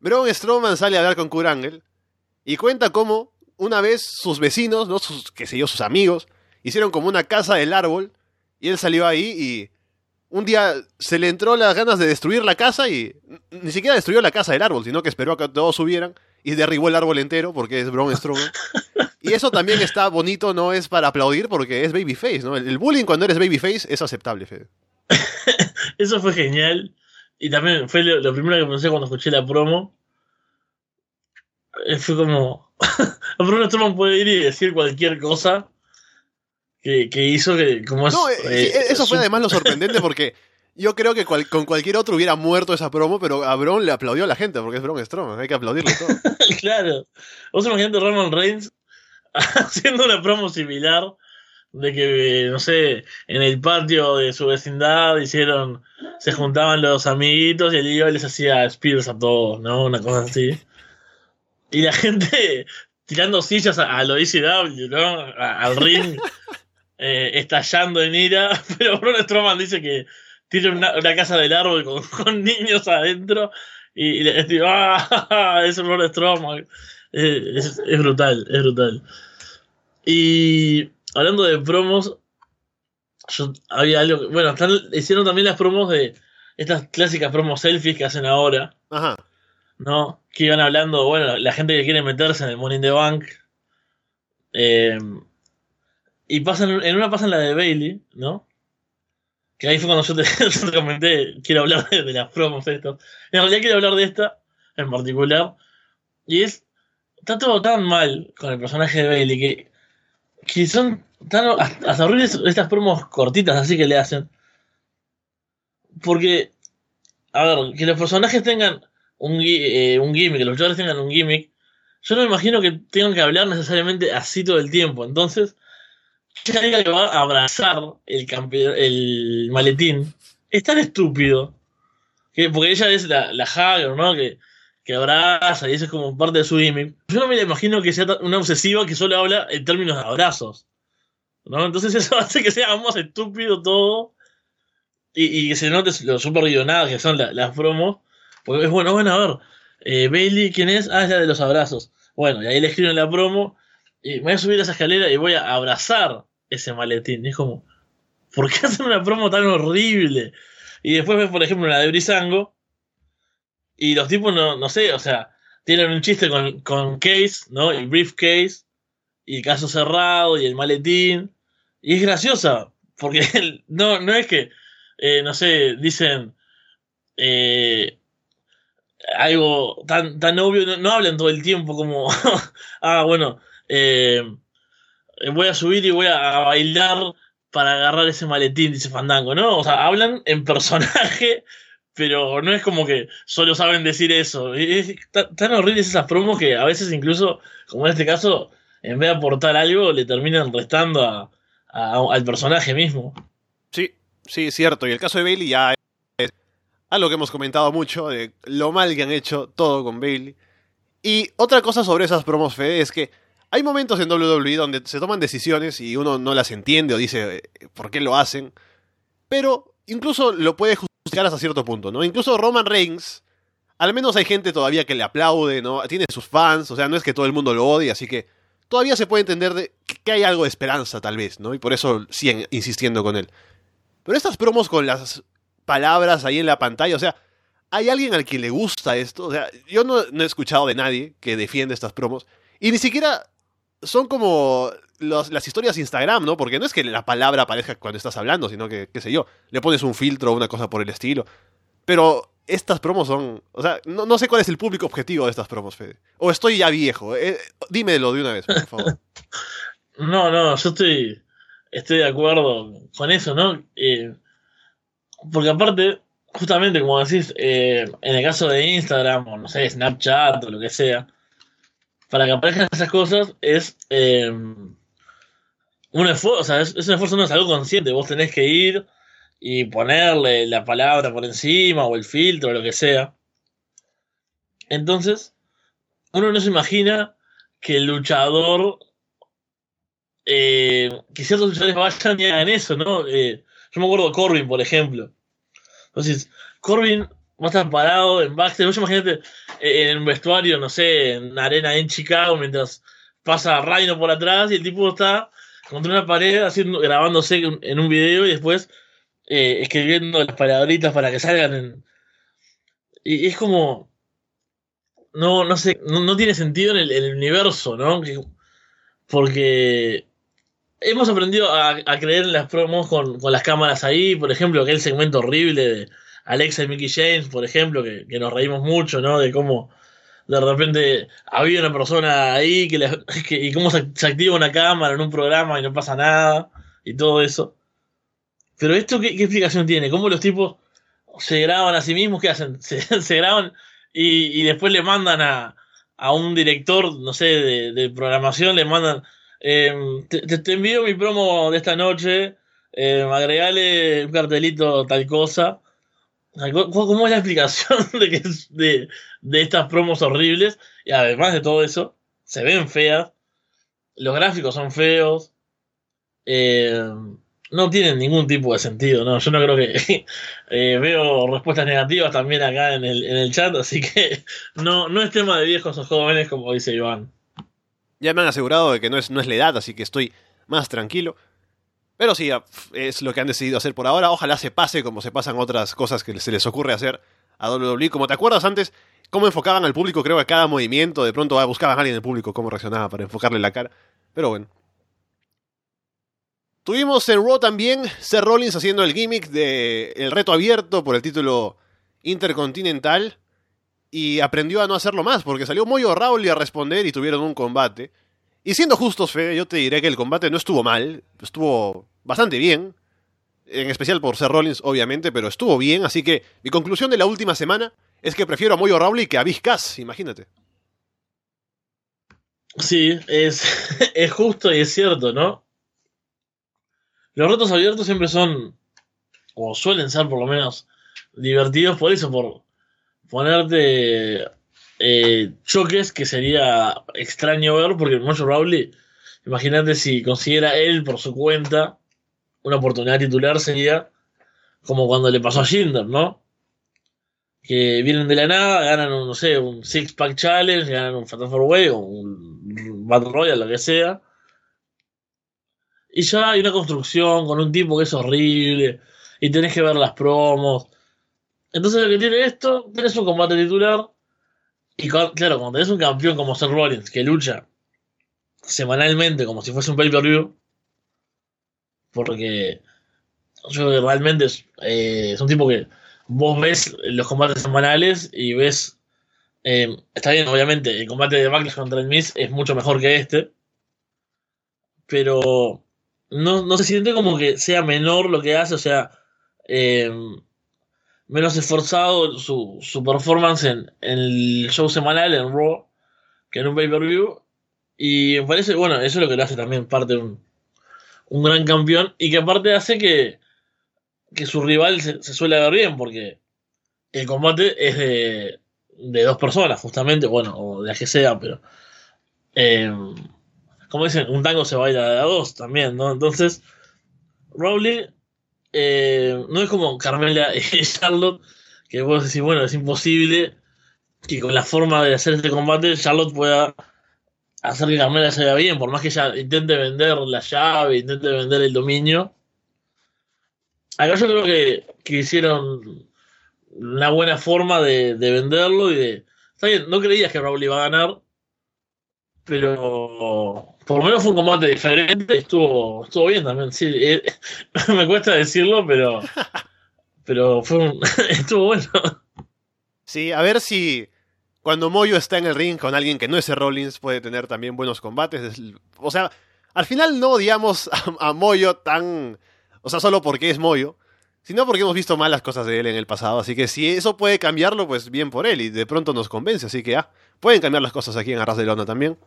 Braun Strowman sale a hablar con Kurt Angle y cuenta cómo una vez sus vecinos, ¿no? Sus, qué sé yo, sus amigos, hicieron como una casa del árbol y él salió ahí y un día se le entró las ganas de destruir la casa y ni siquiera destruyó la casa del árbol, sino que esperó a que todos subieran y derribó el árbol entero porque es Braun Strowman. y eso también está bonito, no es para aplaudir porque es babyface, ¿no? El, el bullying cuando eres babyface es aceptable, Fede. Eso fue genial. Y también fue lo, lo primero que pensé cuando escuché la promo. Eh, Fue como. Bruno Strowman puede ir y decir cualquier cosa que, que hizo que, como es. No, eh, eh, sí, eso fue además lo sorprendente porque yo creo que cual- con cualquier otro hubiera muerto esa promo, pero a Braun le aplaudió a la gente porque es Braun Strowman, hay que aplaudirle todo. claro. Vos imaginate Roman Reigns haciendo una promo similar de que, no sé, en el patio de su vecindad hicieron, se juntaban los amiguitos y el y les hacía spears a todos, ¿no? Una cosa así. Y la gente tirando sillas a, a lo ECW, ¿no? A- al ring, eh, estallando en ira, pero Braun Strowman dice que tiene una, una casa del árbol con, con niños adentro y, y le digo, ¡ah! Es Braun Strowman. Eh, es, es brutal, es brutal. Y hablando de promos, yo había algo. Bueno, están, hicieron también las promos de estas clásicas promos selfies que hacen ahora, Ajá. ¿no? Que iban hablando, bueno, la gente que quiere meterse en el Money in the Bank. Eh, y pasan, en una pasan la de Bailey, ¿no? Que ahí fue cuando yo te, yo te comenté, quiero hablar de, de las promos estas. En realidad quiero hablar de esta en particular. Y es, está todo tan mal con el personaje de Bailey que, que son tan hasta horribles estas promos cortitas así que le hacen. Porque, a ver, que los personajes tengan un, eh, un gimmick, que los luchadores tengan un gimmick, yo no me imagino que tengan que hablar necesariamente así todo el tiempo. Entonces, que alguien que va a abrazar el, el maletín es tan estúpido. Que, porque ella es la, la Hager, ¿no? Que, que abraza y eso es como parte de su gimmick. Yo no me imagino que sea una obsesiva que solo habla en términos de abrazos. ¿no? Entonces eso hace que sea más estúpido todo y, que se note lo super guionadas que son la- las promos. Porque es bueno, bueno, a ver, eh, Bailey, ¿quién es? Ah, es la de los abrazos. Bueno, y ahí le escriben la promo y me voy a subir a esa escalera y voy a abrazar ese maletín. Y es como, ¿por qué hacen una promo tan horrible? Y después ves, por ejemplo, la de Brisango y los tipos, no, no sé, o sea, tienen un chiste con, con Case, ¿no? El briefcase y caso cerrado y el maletín. Y es graciosa, porque no, no es que, eh, no sé, dicen eh, algo tan, tan obvio, no, no hablan todo el tiempo como, ah, bueno, eh, voy a subir y voy a bailar para agarrar ese maletín, dice Fandango, ¿no? O sea, hablan en personaje, pero no es como que solo saben decir eso. Es tan, horribles esas promos que a veces incluso, como en este caso, en vez de aportar algo, le terminan restando a, a- al personaje mismo. Sí, sí, cierto. Y el caso de Bailey ya es algo que hemos comentado mucho, de lo mal que han hecho todo con Bailey. Y otra cosa sobre esas promos, Fede, es que hay momentos en WWE donde se toman decisiones y uno no las entiende o dice eh, por qué lo hacen. Pero incluso lo puede justificar hasta cierto punto, ¿no? Incluso Roman Reigns, al menos hay gente todavía que le aplaude, ¿no? Tiene sus fans, o sea, no es que todo el mundo lo odie, así que todavía se puede entender de que hay algo de esperanza, tal vez, ¿no? Y por eso siguen insistiendo con él. Pero estas promos con las palabras ahí en la pantalla, o sea, ¿hay alguien al que le gusta esto? O sea, yo no, no he escuchado de nadie que defiende estas promos. Y ni siquiera son como los- las historias Instagram, ¿no? Porque no es que la palabra aparezca cuando estás hablando, sino que, qué sé yo, le pones un filtro o una cosa por el estilo. Pero estas promos son... O sea, no, sé cuál es el público objetivo de estas promos, Fede. O estoy ya viejo. eh, dímelo de una vez, por favor. No, no, yo estoy, estoy de acuerdo con eso, ¿no? Eh, porque aparte, justamente como decís, eh, en el caso de Instagram o no sé, Snapchat o lo que sea, para que aparezcan esas cosas es un esfuerzo, o sea, es, un esfuerzo, no es algo consciente, vos tenés que ir y ponerle la palabra por encima o el filtro o lo que sea. Entonces, uno no se imagina que el luchador eh, que ciertos luchadores vayan y hagan eso, ¿no? Eh, yo me acuerdo de Corbin, por ejemplo. Entonces, Corbin va a estar parado en backstage. Vos imagínate eh, en un vestuario, no sé, en arena en Chicago, mientras pasa Rhino por atrás y el tipo está contra una pared haciendo, grabándose en un video y después eh, escribiendo las palabritas para que salgan en. Y, es como. No, no sé, no, no tiene sentido en el, universo, ¿no? Que- porque hemos aprendido a, a creer en las promos con, con las cámaras ahí, por ejemplo, aquel segmento horrible de Alexa y Mickey James, por ejemplo, que, que nos reímos mucho, ¿no? De cómo de repente había una persona ahí que, que- y cómo se, se activa una cámara en un programa y no pasa nada y todo eso. Pero esto, ¿qué, explicación tiene? ¿Cómo los tipos se graban a sí mismos? ¿Qué hacen? Se, graban y, y después le mandan a, a un director, no sé, de, programación, le mandan, eh, te, envío mi promo de esta noche, eh, agregale un cartelito tal cosa. ¿Cómo es la explicación de, que de estas promos horribles? Y además de todo eso, se ven feas, los gráficos son feos, eh, no tienen ningún tipo de sentido, ¿no? Yo no creo que... eh, veo respuestas negativas también acá en el, en el chat, así que no, no es tema de viejos o jóvenes, como dice Iván. Ya me han asegurado de que no es, no es la edad, así que estoy más tranquilo. Pero sí, es lo que han decidido hacer por ahora. Ojalá se pase como se pasan otras cosas que se les ocurre hacer a WWE. Como te acuerdas antes, cómo enfocaban al público, creo que cada movimiento, de pronto ah, buscaban a alguien del público, cómo reaccionaba para enfocarle la cara. Pero bueno. Tuvimos en Raw también Seth Rollins haciendo el gimmick de el reto abierto por el título intercontinental y aprendió a no hacerlo más porque salió Moyo Rawley a responder y tuvieron un combate. Y siendo justos, Fede, yo te diré que el combate no estuvo mal, estuvo bastante bien, en especial por Seth Rollins, obviamente, pero estuvo bien, así que mi conclusión de la última semana es que prefiero a Moyo Rawley que a Big Cass, imagínate. Sí, es, es justo y es cierto, ¿no? Los retos abiertos siempre son, o suelen ser por lo menos, divertidos por eso, por ponerte eh, choques que sería extraño ver, porque Mojo Rowley, imagínate si consiguiera él por su cuenta una oportunidad titular, sería como cuando le pasó a Jinder, ¿no? Que vienen de la nada, ganan un, no sé, un Six Pack Challenge, ganan un Fatal Four Way o un Battle Royale, lo que sea. Y ya hay una construcción con un tipo que es horrible. Y tenés que ver las promos. Entonces lo que tiene esto, tenés un combate titular. Y claro, cuando tenés un campeón como Seth Rollins que lucha semanalmente como si fuese un pay-per-view. Porque yo realmente es, eh, es un tipo que vos ves los combates semanales y ves. eh, está bien, obviamente, el combate de Backlash contra el Miz es mucho mejor que este. Pero no, no se siente como que sea menor lo que hace, o sea, eh, menos esforzado su, su performance en, en el show semanal, en Raw, que en un pay-per-view. Y me parece, bueno, eso es lo que lo hace también parte de un, un gran campeón y que aparte hace que, que su rival se, suele ver bien, porque el combate es de, de dos personas, justamente, bueno, o de las que sea, pero. eh, como dicen, un tango se baila de a dos también, ¿no? Entonces, Rowley eh, no es como Carmela y Charlotte, que vos decís, bueno, es imposible que con la forma de hacer este combate Charlotte pueda hacer que Carmela se vea bien, por más que ella intente vender la llave, intente vender el dominio. acá yo creo que, que hicieron una buena forma de, de venderlo y de. Está bien, no creías que Raúl iba a ganar, pero por lo menos fue un combate diferente estuvo, estuvo bien también. Sí, eh, me cuesta decirlo, pero, pero fue un- estuvo bueno. Sí, a ver si cuando Moyo está en el ring con alguien que no es Rollins puede tener también buenos combates. Es- O sea, al final no odiamos a, a Moyo tan... O sea, solo porque es Moyo, sino porque hemos visto malas cosas de él en el pasado. Así que si eso puede cambiarlo, pues bien por él y de pronto nos convence. Así que, ah, pueden cambiar las cosas aquí en Arras de Lona también.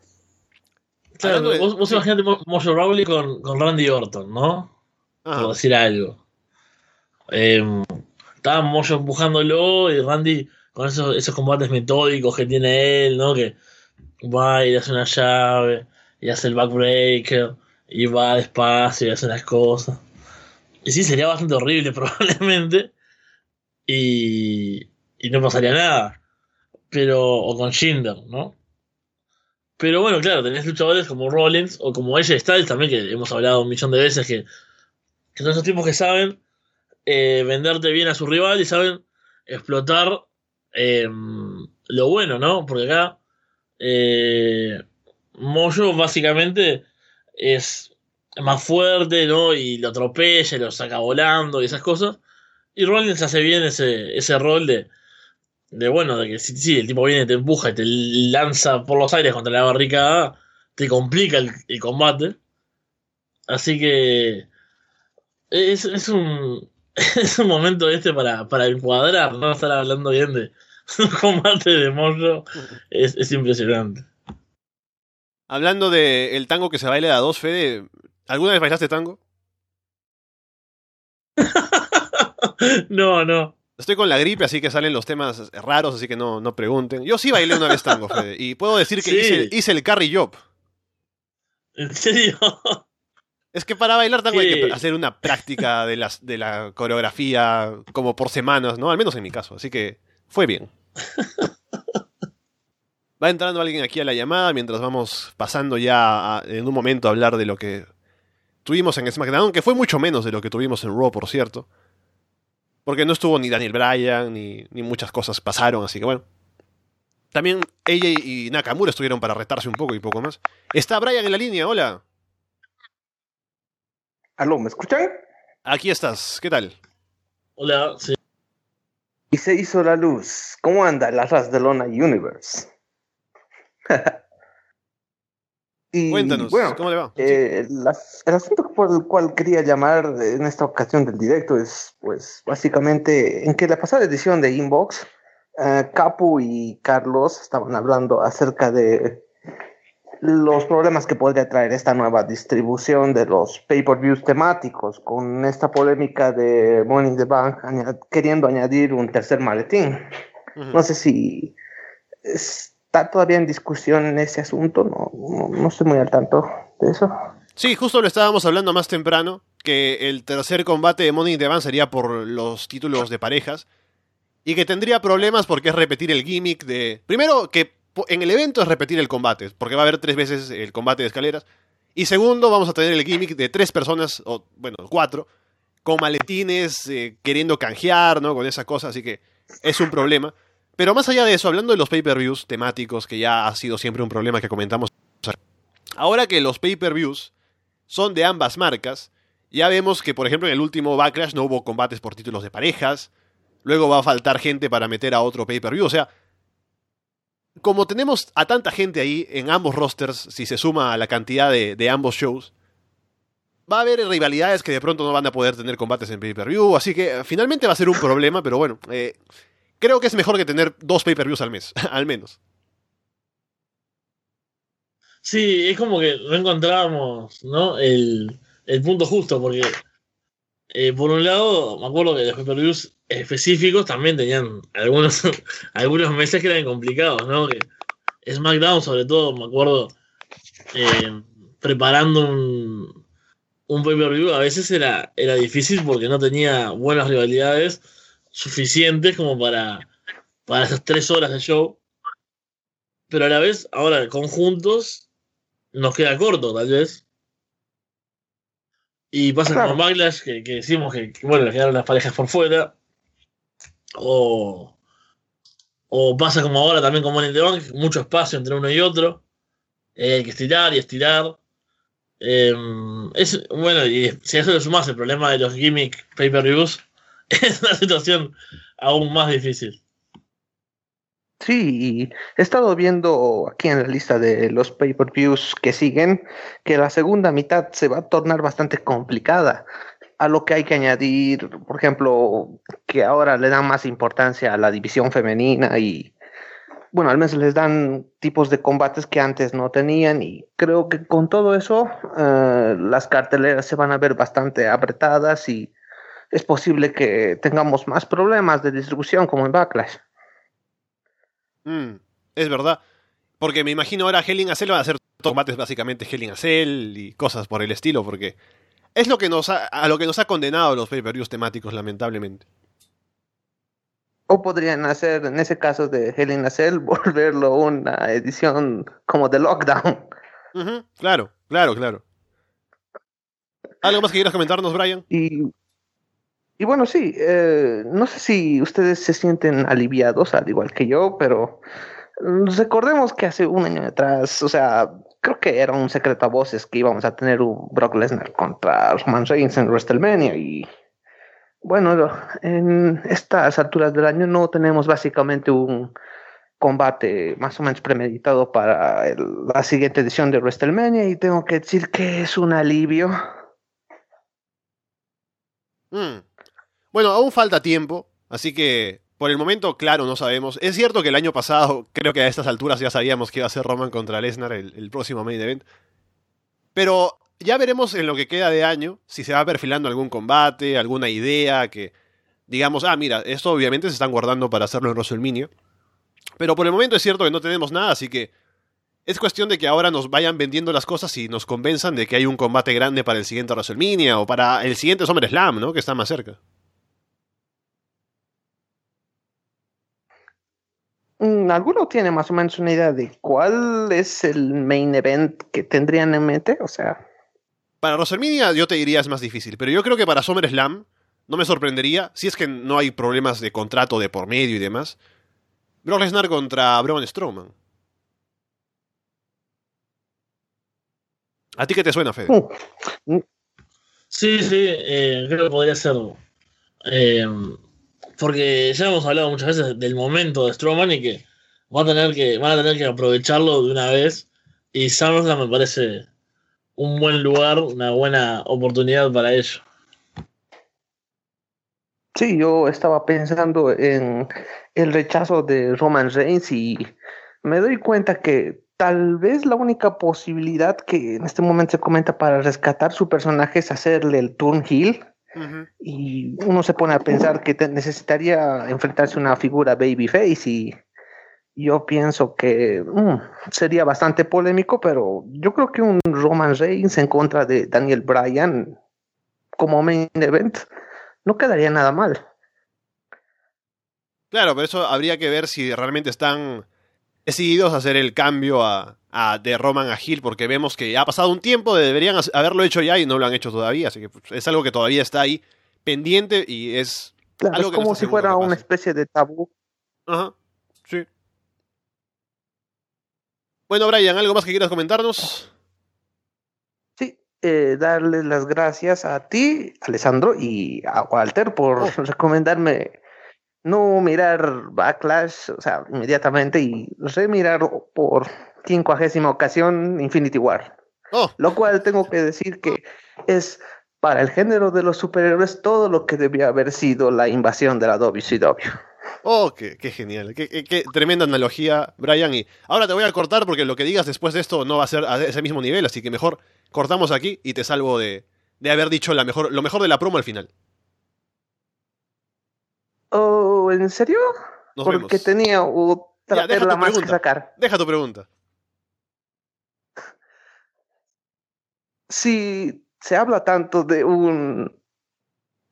Claro, Hablando de- vos, vos sí. imaginate Mo- Mojo Rawley con, con Randy Orton, ¿no? Ajá. por decir algo. Eh, estaba Mojo empujándolo y Randy con esos, esos combates metódicos que tiene él, ¿no? Que va y le hace una llave y hace el backbreaker y va despacio y hace unas cosas. Y sí, sería bastante horrible probablemente y, y no pasaría nada. Pero, o con Shinder, ¿no? Pero bueno, claro, tenés luchadores como Rollins o como AJ Styles también, que hemos hablado un millón de veces, que, que son esos tipos que saben eh, venderte bien a su rival y saben explotar eh, lo bueno, ¿no? Porque acá eh, Mojo básicamente es más fuerte, ¿no? Y lo atropella, lo saca volando y esas cosas. Y Rollins hace bien ese, ese rol de, de bueno, de que si si el tipo viene, te empuja y te lanza por los aires contra la barricada, te complica el, el combate. Así que es, es un es un momento este para, para encuadrar, no estar hablando bien de un combate de Mojo. Es, es impresionante. Hablando de el tango que se baila de a dos, Fede, ¿alguna vez bailaste tango? no, no. Estoy con la gripe, así que salen los temas raros, así que no, no pregunten. Yo sí bailé una vez tango, Fede, y puedo decir que Sí. hice, hice el carry job. ¿En serio? Es que para bailar tango hay que hacer una práctica de, las, de la coreografía como por semanas, ¿no? Al menos en mi caso, así que fue bien. Va entrando alguien aquí a la llamada mientras vamos pasando ya a- en un momento a hablar de lo que tuvimos en SmackDown, que fue mucho menos de lo que tuvimos en Raw, por cierto. Porque no estuvo ni Daniel Bryan, ni, ni muchas cosas pasaron, así que bueno. También ella y Nakamura estuvieron para retarse un poco y poco más. Está Bryan en la línea, hola. Aló, ¿me escuchan? Aquí estás, ¿qué tal? Hola, sí. Y se hizo la luz. ¿Cómo anda la Ras de Lona Universe? y Cuéntanos, bueno, ¿cómo le va? eh, el asunto por el cual quería llamar en esta ocasión del directo es, pues, básicamente en que la pasada edición de Inbox, eh, Capu y Carlos estaban hablando acerca de los problemas que podría traer esta nueva distribución de los pay-per-views temáticos, con esta polémica de Money in the Bank añad- queriendo añadir un tercer maletín. No sé si está todavía en discusión ese asunto, no, no, no estoy muy al tanto de eso. Sí, justo lo estábamos hablando más temprano, que el tercer combate de Money in the Bank sería por los títulos de parejas, y que tendría problemas porque es repetir el gimmick de... Primero, que en el evento es repetir el combate, porque va a haber tres veces el combate de escaleras, y segundo, vamos a tener el gimmick de tres personas, o bueno, cuatro, con maletines, eh, queriendo canjear, ¿no? Con esa cosa, así que es un problema. Pero más allá de eso, hablando de los pay-per-views temáticos, que ya ha sido siempre un problema que comentamos, ahora que los pay-per-views son de ambas marcas, ya vemos que, por ejemplo, en el último Backlash no hubo combates por títulos de parejas, luego va a faltar gente para meter a otro pay-per-view, o sea, como tenemos a tanta gente ahí en ambos rosters, si se suma a la cantidad de, ambos shows, va a haber rivalidades que de pronto no van a poder tener combates en pay-per-view, así que eh, finalmente va a ser un problema, pero bueno, eh, creo que es mejor que tener dos pay-per-views al mes, al menos. Sí, es como que no encontrábamos, ¿no? El, el punto justo, porque eh, por un lado, me acuerdo que los pay-per-views específicos también tenían algunos, algunos meses que eran complicados, ¿no? Que SmackDown, sobre todo, me acuerdo, eh, preparando un, un pay-per-view, a veces era, era difícil porque no tenía buenas rivalidades suficientes como para, para esas tres horas de show. Pero a la vez, ahora conjuntos, nos queda corto, tal vez. Y pasa Claro. con Backlash, que, que decimos que, que, bueno, le quedaron las parejas por fuera. O, o pasa como ahora también con Money in the Bank, mucho espacio entre uno y otro. Eh, hay que estirar y estirar. Eh, es, bueno, y si a eso le sumas el problema de los gimmick pay-per-views, es una situación aún más difícil. Sí, he estado viendo aquí en la lista de los pay-per-views que siguen que la segunda mitad se va a tornar bastante complicada. A lo que hay que añadir, por ejemplo, que ahora le dan más importancia a la división femenina y, bueno, al menos les dan tipos de combates que antes no tenían y creo que con todo eso eh, las carteleras se van a ver bastante apretadas y es posible que tengamos más problemas de distribución como en Backlash. Mm, es verdad. Porque me imagino ahora Hell in a Cell van a hacer combates básicamente Hell in a Cell y cosas por el estilo, porque es lo que nos ha, a lo que nos ha condenado los pay-per-views temáticos, lamentablemente. O podrían hacer, en ese caso de Hell in a Cell, volverlo una edición como de Lockdown. Claro, claro, claro. ¿Algo más que quieras comentarnos, Brian? Y, y bueno, sí, eh, no sé si ustedes se sienten aliviados, al igual que yo, pero recordemos que hace un año atrás, o sea, creo que era un secreto a voces que íbamos a tener un Brock Lesnar contra Roman Reigns en WrestleMania y bueno, en estas alturas del año no tenemos básicamente un combate más o menos premeditado para el- la siguiente edición de WrestleMania y tengo que decir que es un alivio. Mm. Bueno, aún falta tiempo, así que por el momento, claro, no sabemos. Es cierto que el año pasado, creo que a estas alturas ya sabíamos que iba a ser Roman contra Lesnar el, próximo main event. Pero ya veremos en lo que queda de año si se va perfilando algún combate, alguna idea que digamos, ah, mira, esto obviamente se están guardando para hacerlo en WrestleMania. Pero por el momento es cierto que no tenemos nada, así que es cuestión de que ahora nos vayan vendiendo las cosas y nos convenzan de que hay un combate grande para el siguiente WrestleMania o para el siguiente SummerSlam, ¿no? Que está más cerca. ¿Alguno tiene más o menos una idea de cuál es el main event que tendrían en mente? O sea, Para WrestleMania yo te diría es más difícil, pero yo creo que para SummerSlam no me sorprendería, si es que no hay problemas de contrato de por medio y demás, Brock Lesnar contra Braun Strowman. ¿A ti qué te suena, Fede? mm, Sí, sí, eh, creo que podría ser. eh, porque ya hemos hablado muchas veces del momento de Strowman y que van a tener que, van a tener que aprovecharlo de una vez. Y SummerSlam me parece un buen lugar, una buena oportunidad para ello. sí, yo estaba pensando en el rechazo de Roman Reigns y me doy cuenta que tal vez la única posibilidad que en este momento se comenta para rescatar su personaje es hacerle el turn heel. Y uno se pone a pensar que te- necesitaría enfrentarse a una figura babyface y yo pienso que mm, sería bastante polémico, pero yo creo que un Roman Reigns en contra de Daniel Bryan como main event no quedaría nada mal. Claro, pero eso habría que ver si realmente están decididos a hacer el cambio a, a- de Roman a Hill, porque vemos que ha pasado un tiempo, deberían haberlo hecho ya y no lo han hecho todavía, así que pues, es algo que todavía está ahí pendiente y es... Claro, Algo es que no como si fuera una especie de tabú. Ajá, sí. Bueno, Brian, ¿algo más que quieras comentarnos? Sí, eh, darle las gracias a ti, Alessandro, y a Walter por Oh. recomendarme no mirar Backlash, o sea, inmediatamente y remirar por quincuagésima ocasión Infinity War. Oh, Lo cual tengo que decir que es para el género de los superhéroes todo lo que debía haber sido la invasión de la WCW. oh, qué, qué genial, qué, qué- qué tremenda analogía, Brian. Y ahora te voy a cortar porque lo que digas después de esto no va a ser a ese mismo nivel, así que mejor cortamos aquí y te salvo de, de haber dicho la mejor, lo mejor de la promo al final. Oh, ¿en serio? Nos Porque vemos. tenía otra Ya, perla más que sacar. Deja tu pregunta. si se habla tanto de un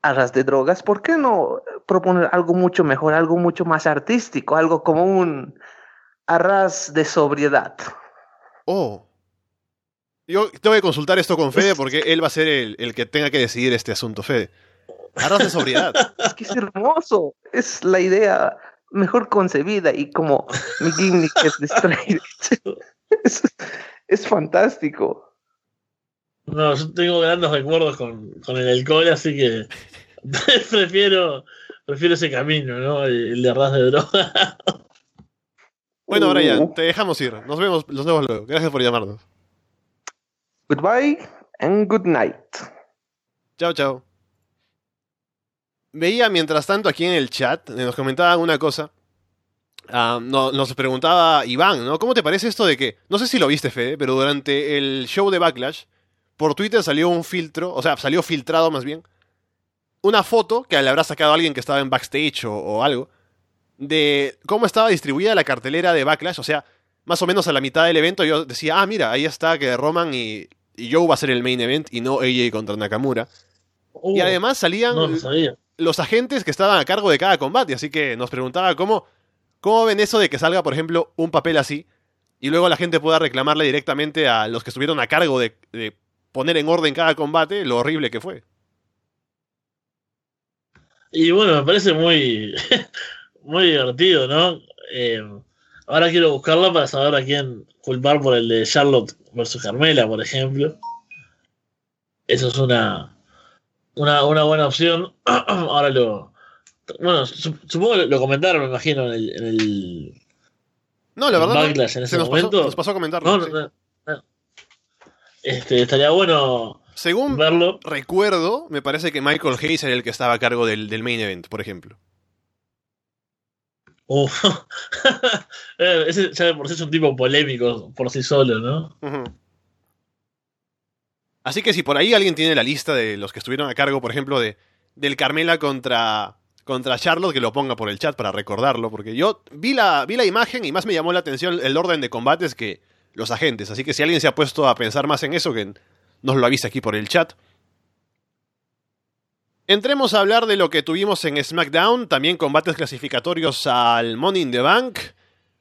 arras de drogas, ¿por qué no proponer algo mucho mejor, algo mucho más artístico, algo como un arras de sobriedad? Oh. Yo tengo que consultar esto con Fede porque él va a ser el, el que tenga que decidir este asunto, Fede. Arras de sobriedad. Es que es hermoso. Es la idea mejor concebida y como mi gimmick es distraído. Es, es fantástico. No, yo tengo grandes recuerdos con, con el alcohol, así que prefiero, prefiero ese camino, ¿no? El, el de arras de droga. Bueno, Uh. Brian, te dejamos ir. Nos vemos, nos vemos luego. Gracias por llamarnos. Goodbye and good night. Chao, chao. Veía mientras tanto aquí en el chat, nos comentaban una cosa. Ah, no- nos preguntaba Iván, ¿no? ¿Cómo te parece esto de que, no sé si lo viste, Fede, pero durante el show de Backlash, por Twitter salió un filtro, o sea, salió filtrado más bien, una foto que le habrá sacado alguien que estaba en backstage o, o algo, de cómo estaba distribuida la cartelera de Backlash, o sea, más o menos a la mitad del evento yo decía, ah, mira, ahí está que Roman y, y Joe va a ser el main event y no AJ contra Nakamura. Uh, Y además salían no lo sabía. Los agentes que estaban a cargo de cada combate, así que nos preguntaba cómo, cómo ven eso de que salga, por ejemplo, un papel así y luego la gente pueda reclamarle directamente a los que estuvieron a cargo de, poner en orden cada combate lo horrible que fue. Y bueno, me parece muy, muy divertido, ¿no? Eh, ahora quiero buscarla para saber a quién culpar por el de Charlotte versus Carmela, por ejemplo. Eso es una, una, una buena opción. ahora lo. Bueno, su- supongo que lo comentaron, me imagino, en el, en el No, la verdad no, Backlash en se ese nos pasó, momento. nos pasó a comentarlo. No, sí. no, no, no. Este, estaría bueno Según verlo. recuerdo, me parece que Michael Hayes era el que estaba a cargo del, del main event, por ejemplo. Uf. Eh, Ese ya de por sí es un tipo polémico por sí solo, ¿no? Ujú. Así que si por ahí alguien tiene la lista de los que estuvieron a cargo, por ejemplo, de del Carmela contra, contra Charlotte, que lo ponga por el chat para recordarlo, porque yo vi la, vi la imagen y más me llamó la atención el orden de combates que los agentes. Así que si alguien se ha puesto a pensar más en eso, que nos lo avise aquí por el chat. Entremos a hablar de lo que tuvimos en SmackDown, también combates clasificatorios al Money in the Bank.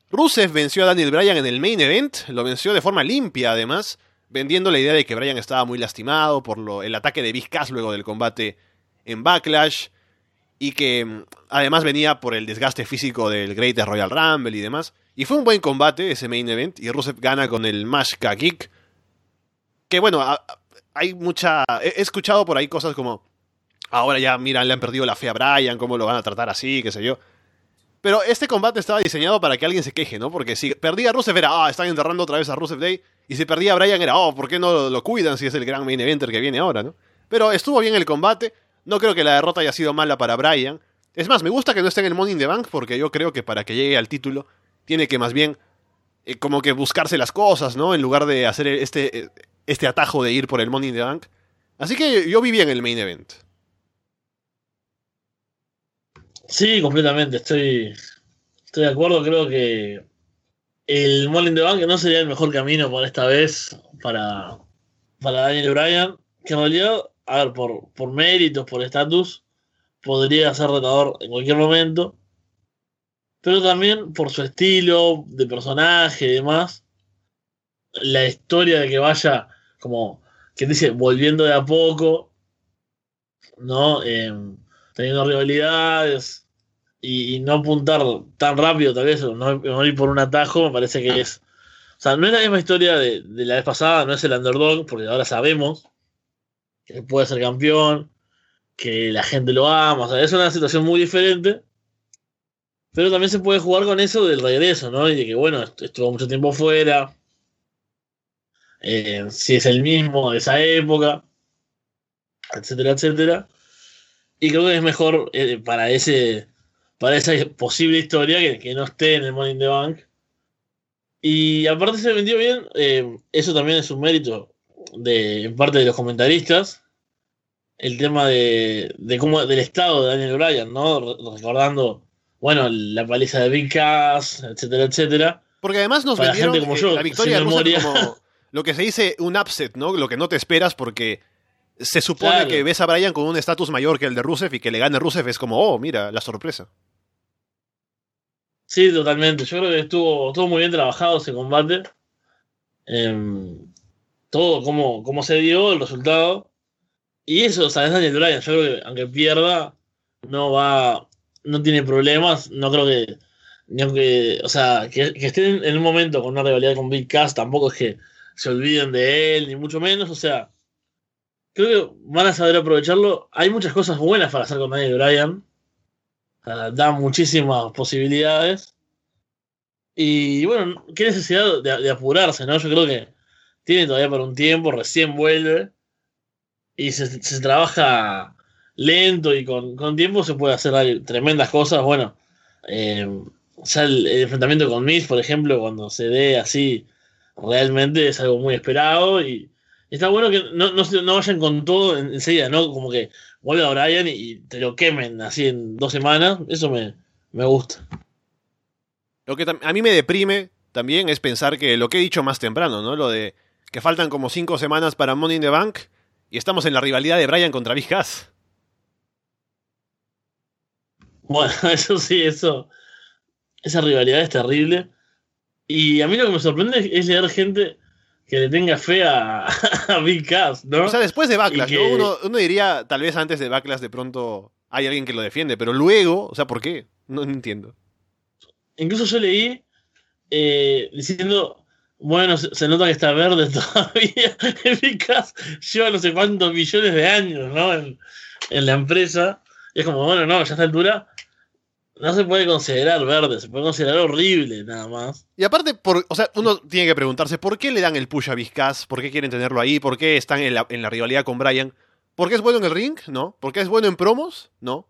Rusev venció a Daniel Bryan en el main event, lo venció de forma limpia además, vendiendo la idea de que Bryan estaba muy lastimado por lo- el ataque de Big Cass luego del combate en Backlash y que mm, además venía por el desgaste físico del Great Royal Rumble y demás. Y fue un buen combate ese main event y Rusev gana con el Mashka Kick. Que bueno, hay mucha... He he escuchado por ahí cosas como... Ahora ya, mira, le han perdido la fe a Bryan, cómo lo van a tratar así, qué sé yo. Pero este combate estaba diseñado para que alguien se queje, ¿no? Porque si perdía a Rusev era, ah, están enterrando otra vez a Rusev Day. Y si perdía a Bryan era, oh, ¿por qué no lo, cuidan si es el gran main eventer que viene ahora, ¿no? Pero estuvo bien el combate. No creo que la derrota haya sido mala para Bryan. Es más, me gusta que no esté en el Money in the Bank porque yo creo que para que llegue al título tiene que más bien eh, como que buscarse las cosas, ¿no? En lugar de hacer este, eh, este atajo de ir por el Money in the Bank. Así que yo vi bien el main event. Sí, completamente. Estoy, estoy de acuerdo. Creo que el Money in the Bank no sería el mejor camino por esta vez para, para Daniel Bryan. Que en realidad, a ver, por, por méritos, por estatus, podría ser retador en cualquier momento. Pero también por su estilo de personaje y demás. La historia de que vaya como, que dice, volviendo de a poco. ¿No? Em, teniendo rivalidades y, no apuntar tan rápido, tal vez, no, ir por un atajo, me parece que es. O sea, no es la misma historia de, la vez pasada, no es el underdog, porque ahora sabemos que puede ser campeón, que la gente lo ama, o sea, es una situación muy diferente. Pero también se puede jugar con eso del regreso, ¿no? Y de que, bueno, est- estuvo mucho tiempo fuera. eh, si es el mismo de esa época, etcétera, etcétera. Y creo que es mejor eh, para ese para esa posible historia que, que no esté en el Money in the Bank. Y aparte se vendió bien, eh, eso también es un mérito de en parte de los comentaristas. El tema de, de cómo del estado de Daniel Bryan, ¿no? Re- Recordando, bueno, la paliza de Big Cass, etcétera, etcétera. Porque además nos Para vendieron gente como eh, yo, la victoria de como lo que se dice un upset, ¿no? Lo que no te esperas porque se supone Claro. que ves a Bryan con un estatus mayor que el de Rusev y que le gane Rusev es como, oh, mira, la sorpresa. Sí, totalmente. Yo creo que estuvo, estuvo muy bien trabajado ese combate. Em, todo cómo, cómo se dio, el resultado. Y eso, sabes, Daniel Bryan, yo creo que aunque pierda, no va, no tiene problemas, no creo que, ni aunque, o sea, que, que estén en un momento con una rivalidad con Big Cass, tampoco es que se olviden de él, ni mucho menos, o sea, creo que van a saber aprovecharlo. Hay muchas cosas buenas para hacer con Daniel Bryan, uh, da muchísimas posibilidades. Y bueno, qué necesidad de, apurarse, ¿no? Yo creo que tiene todavía por un tiempo, recién vuelve. Y se, se trabaja lento y con, tiempo se puede hacer tremendas cosas. Bueno, eh, ya el, el, enfrentamiento con Miz, por ejemplo, cuando se dé así, realmente es algo muy esperado. Y está bueno que no, no, no, vayan con todo enseguida, ¿no? Como que vuelve a Brian y, te lo quemen así en dos semanas. Eso me, me gusta. Lo que a mí me deprime también es pensar que lo que he dicho más temprano, ¿no? Lo de que faltan como cinco semanas para Money in the Bank y estamos en la rivalidad de Brian contra Big Cass. Bueno, eso sí, eso. Esa rivalidad es terrible. Y a mí lo que me sorprende es leer gente que le tenga fe a, a Big Cass, ¿no? O sea, después de Backlash, que... ¿no? Uno, uno, diría, tal vez antes de Backlash de pronto hay alguien que lo defiende, pero luego, o sea, ¿por qué? No, no entiendo. Incluso yo leí eh, diciendo, bueno, se, se, nota que está verde todavía. Big Cass lleva no sé cuántos millones de años, ¿no? En, en la empresa. Y es como, bueno, no, ya a esta altura no se puede considerar verde, se puede considerar horrible nada más. Y aparte, por, o sea, uno tiene que preguntarse por qué le dan el push a Vizcas, por qué quieren tenerlo ahí, por qué están en la, en la rivalidad con Brian. ¿Por qué es bueno en el ring? No. ¿Por qué es bueno en promos? No.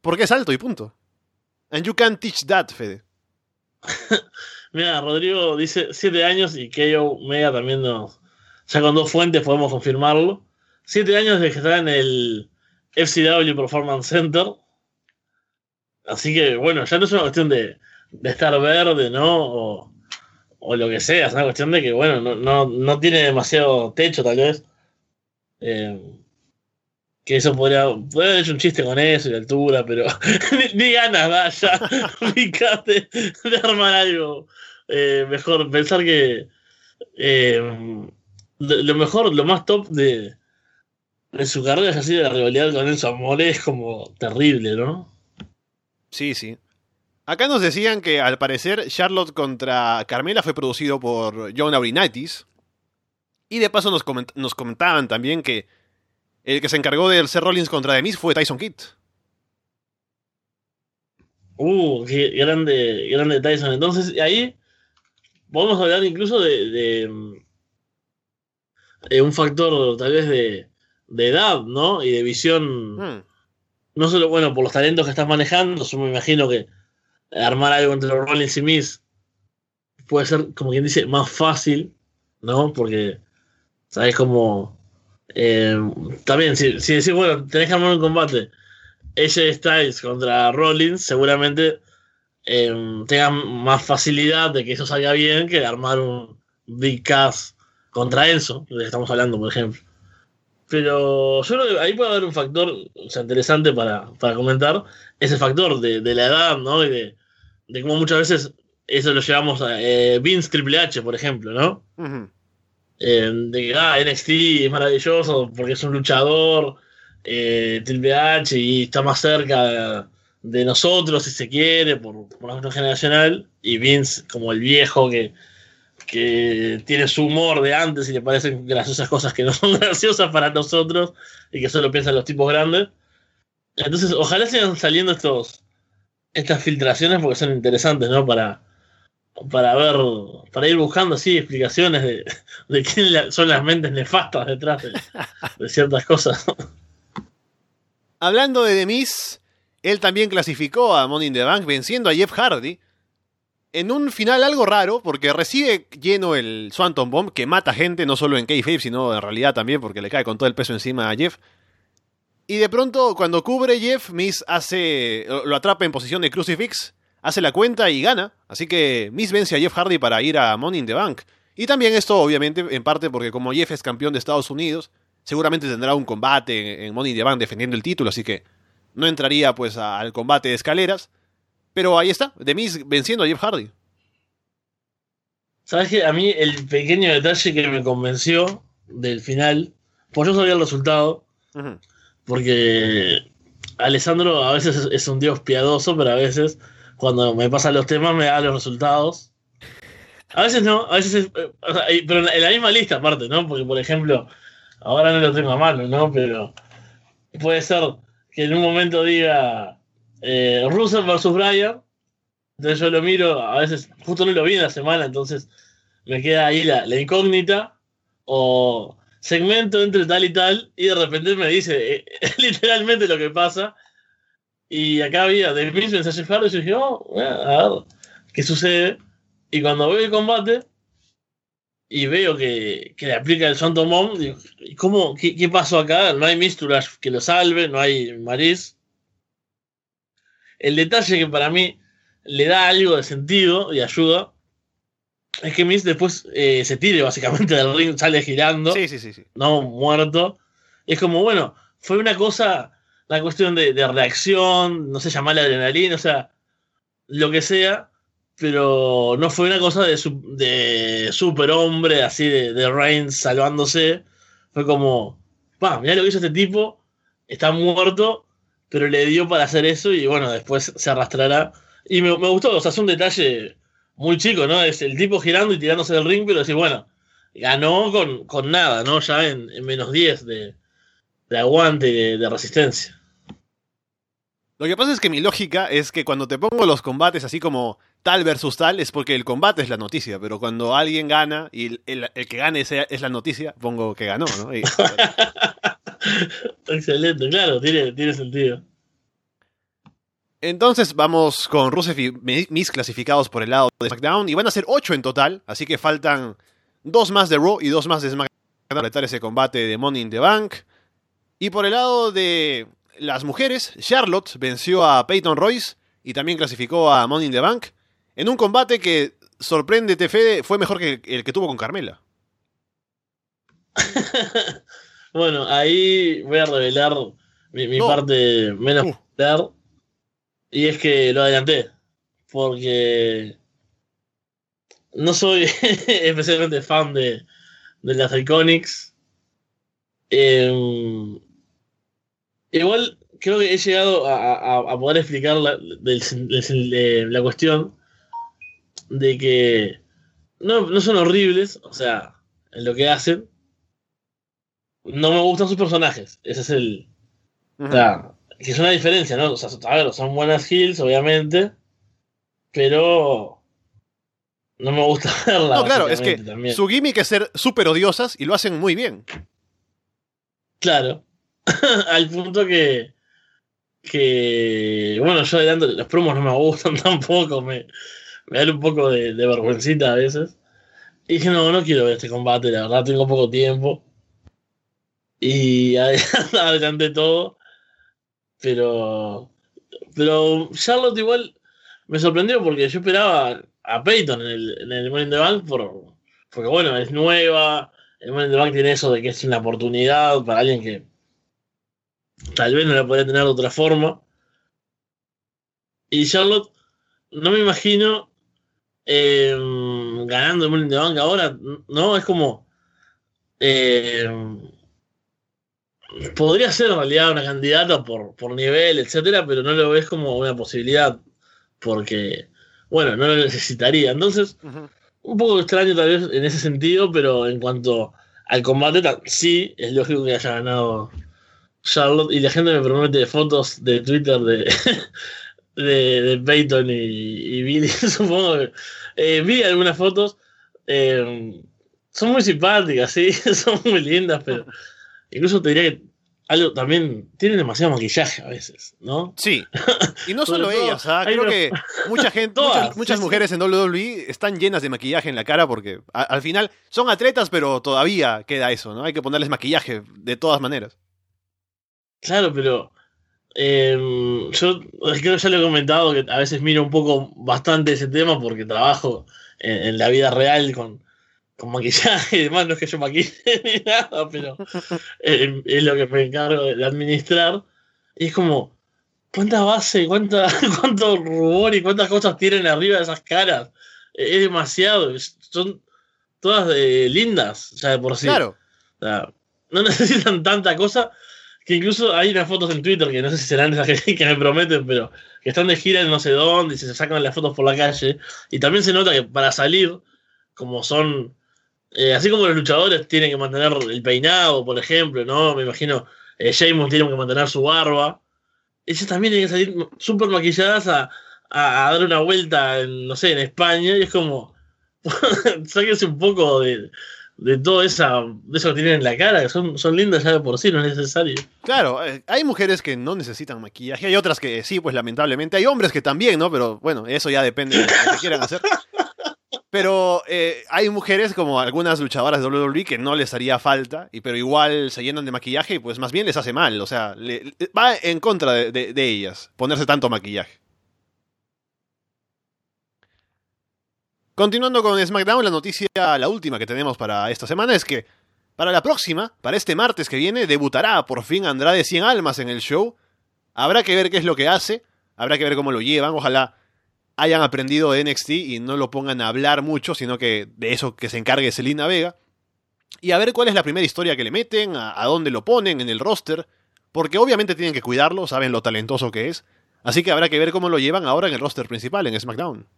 ¿Por qué es alto y punto? And you can't teach that, Fede. Mira, Rodrigo dice 7 años y Keio Mega también nos. Ya con dos fuentes podemos confirmarlo. 7 años de que está en el FCW Performance Center. Así que, bueno, ya no es una cuestión de, de estar verde, ¿no? O, o, lo que sea, es una cuestión de que, bueno, no, no, no tiene demasiado techo, tal vez. Eh, que eso podría, podría haber hecho un chiste con eso y altura, pero ni, ni, ganas da ya, fíjate, de armar algo eh, mejor. Pensar que eh, lo mejor, lo más top de, de su carrera es así de la rivalidad con Enzo Amore es como terrible, ¿no? Sí, sí. Acá nos decían que al parecer Charlotte contra Carmela fue producido por John Aurinitis. Y de paso nos, coment nos comentaban también que el que se encargó del Seth Rollins contra The Miz fue Tyson Kidd. Uh, qué grande, grande Tyson. Entonces, ahí podemos hablar incluso de, de, de un factor tal vez de, de, edad, ¿no? Y de visión. Hmm no solo, bueno, por los talentos que estás manejando, yo me imagino que armar algo entre los Rollins y Miz puede ser, como quien dice, más fácil, ¿no? Porque, ¿sabes cómo? Eh, también, si, si decís, bueno, tenés que armar un combate, AJ Styles contra Rollins, seguramente eh, más facilidad de que eso salga bien que armar un Big Cass contra Enzo, de que estamos hablando, por ejemplo. Pero yo creo que ahí puede haber un factor o sea, interesante para, para comentar, ese factor de, de la edad, ¿no? Y de, de cómo muchas veces eso lo llevamos a eh, Vince Triple H, por ejemplo, ¿no? Uh -huh. eh, de que ah, NXT es maravilloso porque es un luchador, eh, Triple H, y está más cerca de nosotros, si se quiere, por, por la generacional, y Vince como el viejo que que tiene su humor de antes y le parecen graciosas cosas que no son graciosas para nosotros y que solo piensan los tipos grandes. Entonces, ojalá sigan saliendo estos estas filtraciones porque son interesantes, ¿no? Para, para ver, para ir buscando así explicaciones de, quién son las mentes nefastas detrás de, de ciertas cosas. Hablando de Demis, él también clasificó a Money in the Bank venciendo a Jeff Hardy en un final algo raro, porque recibe lleno el Swanton Bomb, que mata gente, no solo en Kayfabe, sino en realidad también, porque le cae con todo el peso encima a Jeff. Y de pronto, cuando cubre Jeff, Miss hace. lo atrapa en posición de crucifix, hace la cuenta y gana. Así que Miss vence a Jeff Hardy para ir a Money in the Bank. Y también esto, obviamente, en parte porque como Jeff es campeón de Estados Unidos, seguramente tendrá un combate en Money in the Bank defendiendo el título, así que no entraría pues al combate de escaleras. Pero ahí está, The Miz venciendo a Jeff Hardy. ¿Sabes que A mí el pequeño detalle que me convenció del final. Pues yo sabía el resultado. Porque Alessandro a veces es, un dios piadoso, pero a veces cuando me pasan los temas me da los resultados. A veces no, a veces es, eh, o sea, y- pero en la misma lista aparte, ¿no? Porque por ejemplo, ahora no lo tengo a mano, ¿no? Pero puede ser que en un momento diga eh, Russell versus Bryan. Entonces yo lo miro, a veces justo no lo vi en la semana, entonces me queda ahí la, incógnita. O segmento entre tal y tal, y de repente me dice eh, literalmente lo que pasa. Y acá había The Miz mensaje Farro y yo dije, oh, a ver qué sucede. Y cuando veo el combate y veo que, que le aplica el Santo Mom, digo, ¿y cómo, qué, qué pasó acá? No hay Misturash que lo salve, no hay Maris. El detalle que para mí le da algo de sentido y ayuda es que Miz después eh, se tire básicamente del ring, sale girando Sí, sí, sí, sí. no muerto. Es como, bueno, fue una cosa, una cuestión de, de reacción, no sé, llamarle adrenalina, o sea, lo que sea, pero no fue una cosa de, su- de superhombre, así de, de Reigns salvándose. Fue como, pa, mirá lo que hizo este tipo, está muerto, pero le dio para hacer eso y bueno, después se arrastrará. Y me, me gustó, o sea, es un detalle muy chico, ¿no? Es el tipo girando y tirándose del ring, pero decir, bueno, ganó con, con nada, ¿no? Ya en, en menos 10 de, de aguante de resistencia. Lo que pasa es que mi lógica es que cuando te pongo los combates así como tal versus tal, es porque el combate es la noticia, pero cuando alguien gana y el, el- el que gane sea- es la noticia, pongo que ganó, ¿no? Y- Excelente, claro, tiene, tiene sentido. entonces vamos con Rusev y Miz clasificados por el lado de SmackDown y van a ser ocho en total, así que faltan dos más de Raw y dos más de SmackDown para completar ese combate de Money in the Bank. Y por el lado de las mujeres, Charlotte venció a Peyton Royce y también clasificó a Money in the Bank en un combate que, sorpréndete Fede, fue mejor que el que tuvo con Carmela. Bueno, ahí voy a revelar mi, mi No. parte menos Uh. popular. Y es que lo adelanté. Porque no soy especialmente fan de, de las Iconics. Em, igual creo que he llegado a, a- a poder explicar la, del- del- de la cuestión de que no, no son horribles, o sea, en lo que hacen. No me gustan sus personajes. Ese es el. O sea, que es una diferencia, ¿no? O sea, a ver, son buenas kills, obviamente. Pero. No me gusta verla. No, claro, es que también. su gimmick es ser súper odiosas y lo hacen muy bien. Claro. Al punto que. Que. Bueno, yo adelanto, los promos no me gustan tampoco. Me, me dan un poco de, de vergüencita a veces. Y dije, no, no quiero ver este combate, la verdad, tengo poco tiempo. Y adelanté todo. Pero. Pero Charlotte igual me sorprendió porque yo esperaba a Peyton en el, en el Money in the Bank por, porque, bueno, es nueva. El Money in the Bank tiene eso de que es una oportunidad para alguien que tal vez no la podría tener de otra forma. Y Charlotte, no me imagino eh, ganando el in the Bank ahora, ¿no? Es como. eh, podría ser en realidad una candidata por, por nivel, etcétera, pero no lo ves como una posibilidad porque, bueno, no lo necesitaría. Entonces, un poco extraño tal vez en ese sentido, pero en cuanto al combate, sí, es lógico que haya ganado Charlotte. Y la gente me promete fotos de Twitter de, de, de Peyton y, y Billy, supongo que. eh, vi algunas fotos. eh, son muy simpáticas, sí, son muy lindas, pero incluso te diría que algo también tienen demasiado maquillaje a veces, ¿no? Sí. Y no solo todo, ellas, ¿ah? creo que mucha gente, Todas, muchas, muchas sí, sí. mujeres en WWE están llenas de maquillaje en la cara porque a- al final son atletas, pero todavía queda eso, ¿no? Hay que ponerles maquillaje de todas maneras. Claro, pero eh, yo creo que ya lo he comentado que a veces miro un poco bastante ese tema porque trabajo en, en la vida real con, con maquillaje y demás. No es que yo maquille ni nada, pero eh, es lo que me encargo de administrar. Y es como, ¿cuánta base, cuánta, cuánto rubor y cuántas cosas tienen arriba de esas caras? Eh, es demasiado. Son todas eh, lindas, ya de por sí. Claro. O sea, no necesitan tanta cosa que incluso hay unas fotos en Twitter que no sé si serán esas que, me prometen, pero que están de gira en no sé dónde y se sacan las fotos por la calle. Y también se nota que para salir, como son. eh, así como los luchadores tienen que mantener el peinado, por ejemplo, ¿no? Me imagino, eh, Sheamus tiene que mantener su barba. Ellas también tienen que salir súper maquilladas a, a, a dar una vuelta, en, no sé, en España. Y es como. sáquense un poco de, de todo esa, de eso que tienen en la cara, son, son lindas ya de por sí, no es necesario. Claro, eh, hay mujeres que no necesitan maquillaje, hay otras que sí, pues lamentablemente. Hay hombres que también, ¿no? Pero bueno, eso ya depende de lo que quieran hacer. Pero eh, hay mujeres como algunas luchadoras de WWE que no les haría falta, y, pero igual se llenan de maquillaje y pues más bien les hace mal. O sea, le- va en contra de, de- de ellas ponerse tanto maquillaje. Continuando con SmackDown, la noticia, la última que tenemos para esta semana es que para la próxima, para este martes que viene, debutará por fin Andrade 100 Almas en el show. Habrá que ver qué es lo que hace, habrá que ver cómo lo llevan, ojalá hayan aprendido de NXT y no lo pongan a hablar mucho, sino que de eso que se encargue Selina Vega. Y a ver cuál es la primera historia que le meten, a, a dónde lo ponen en el roster, porque obviamente tienen que cuidarlo, saben lo talentoso que es. Así que habrá que ver cómo lo llevan ahora en el roster principal, en SmackDown.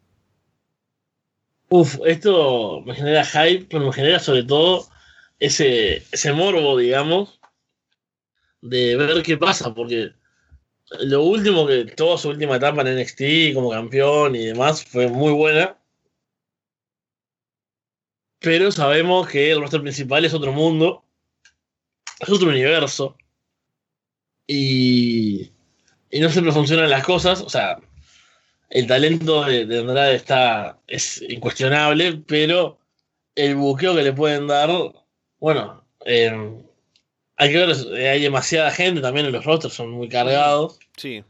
Uf, esto me genera hype, pero me genera sobre todo ese, ese morbo, digamos, de ver qué pasa, porque lo último que, toda su última etapa en NXT como campeón y demás fue muy buena. Pero sabemos que el roster principal es otro mundo, es otro universo. Y, y no siempre funcionan las cosas, o sea, el talento de, de Andrade está, es incuestionable, pero el buqueo que le pueden dar, bueno, eh, hay que ver, hay demasiada gente también en los rosters, son muy cargados. Sí.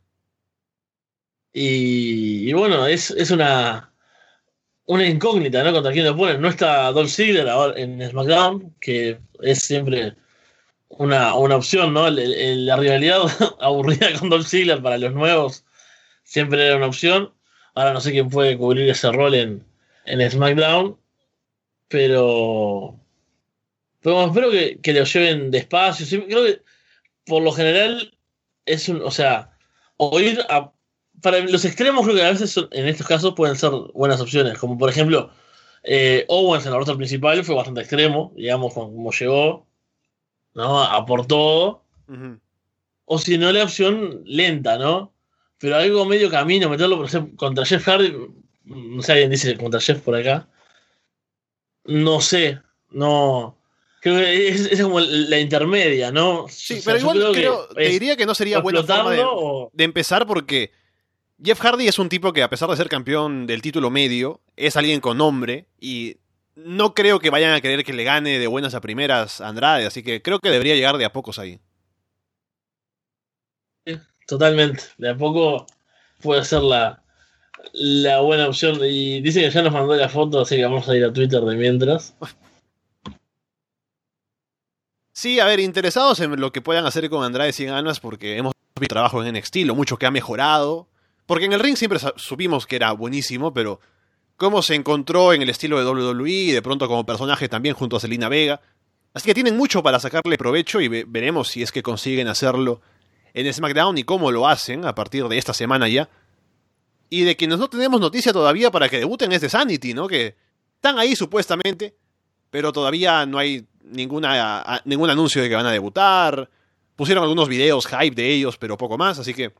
Y, y bueno, es, es una, una incógnita, ¿no? Contra quién lo ponen. No está Dolph Ziggler ahora en SmackDown, que es siempre una, una opción, ¿no? El- el- la rivalidad aburrida con Dolph Ziggler para los nuevos siempre era una opción. Ahora no sé quién puede cubrir ese rol en, en SmackDown, pero, pero espero que, que lo lleven despacio. Sí, creo que por lo general es un, o sea, o ir a para los extremos creo que a veces son- en estos casos pueden ser buenas opciones, como por ejemplo eh, Owens en la roster principal fue bastante extremo, digamos, como, llegó, ¿no? Aportó, o si no la opción lenta, ¿no? Pero algo medio camino, meterlo por ejemplo contra Jeff Hardy, no sé, alguien dice contra Jeff por acá, no sé, no... Creo que es, es como la intermedia, ¿no? Sí, O sea, pero igual que creo, te es diría que no sería buena forma de, explotarlo o- de empezar porque Jeff Hardy es un tipo que a pesar de ser campeón del título medio, es alguien con nombre y no creo que vayan a querer que le gane de buenas a primeras a Andrade, así que creo que debería llegar de a pocos ahí. Totalmente. De a poco puede ser la, la buena opción. Y dice que ya nos mandó la foto, así que vamos a ir a Twitter de mientras. Sí, a ver, interesados en lo que puedan hacer con Andrade 100 ganas porque hemos visto trabajo en NXT, lo mucho que ha mejorado. Porque en el ring siempre supimos que era buenísimo, pero cómo se encontró en el estilo de WWE y de pronto como personaje también junto a Selina Vega. Así que tienen mucho para sacarle provecho y ve- veremos si es que consiguen hacerlo en SmackDown y cómo lo hacen a partir de esta semana ya. Y de quienes no tenemos noticia todavía para que debuten es de Sanity, ¿no? Que están ahí supuestamente, pero todavía no hay ninguna, ningún anuncio de que van a debutar. Pusieron algunos videos hype de ellos, pero poco más, así que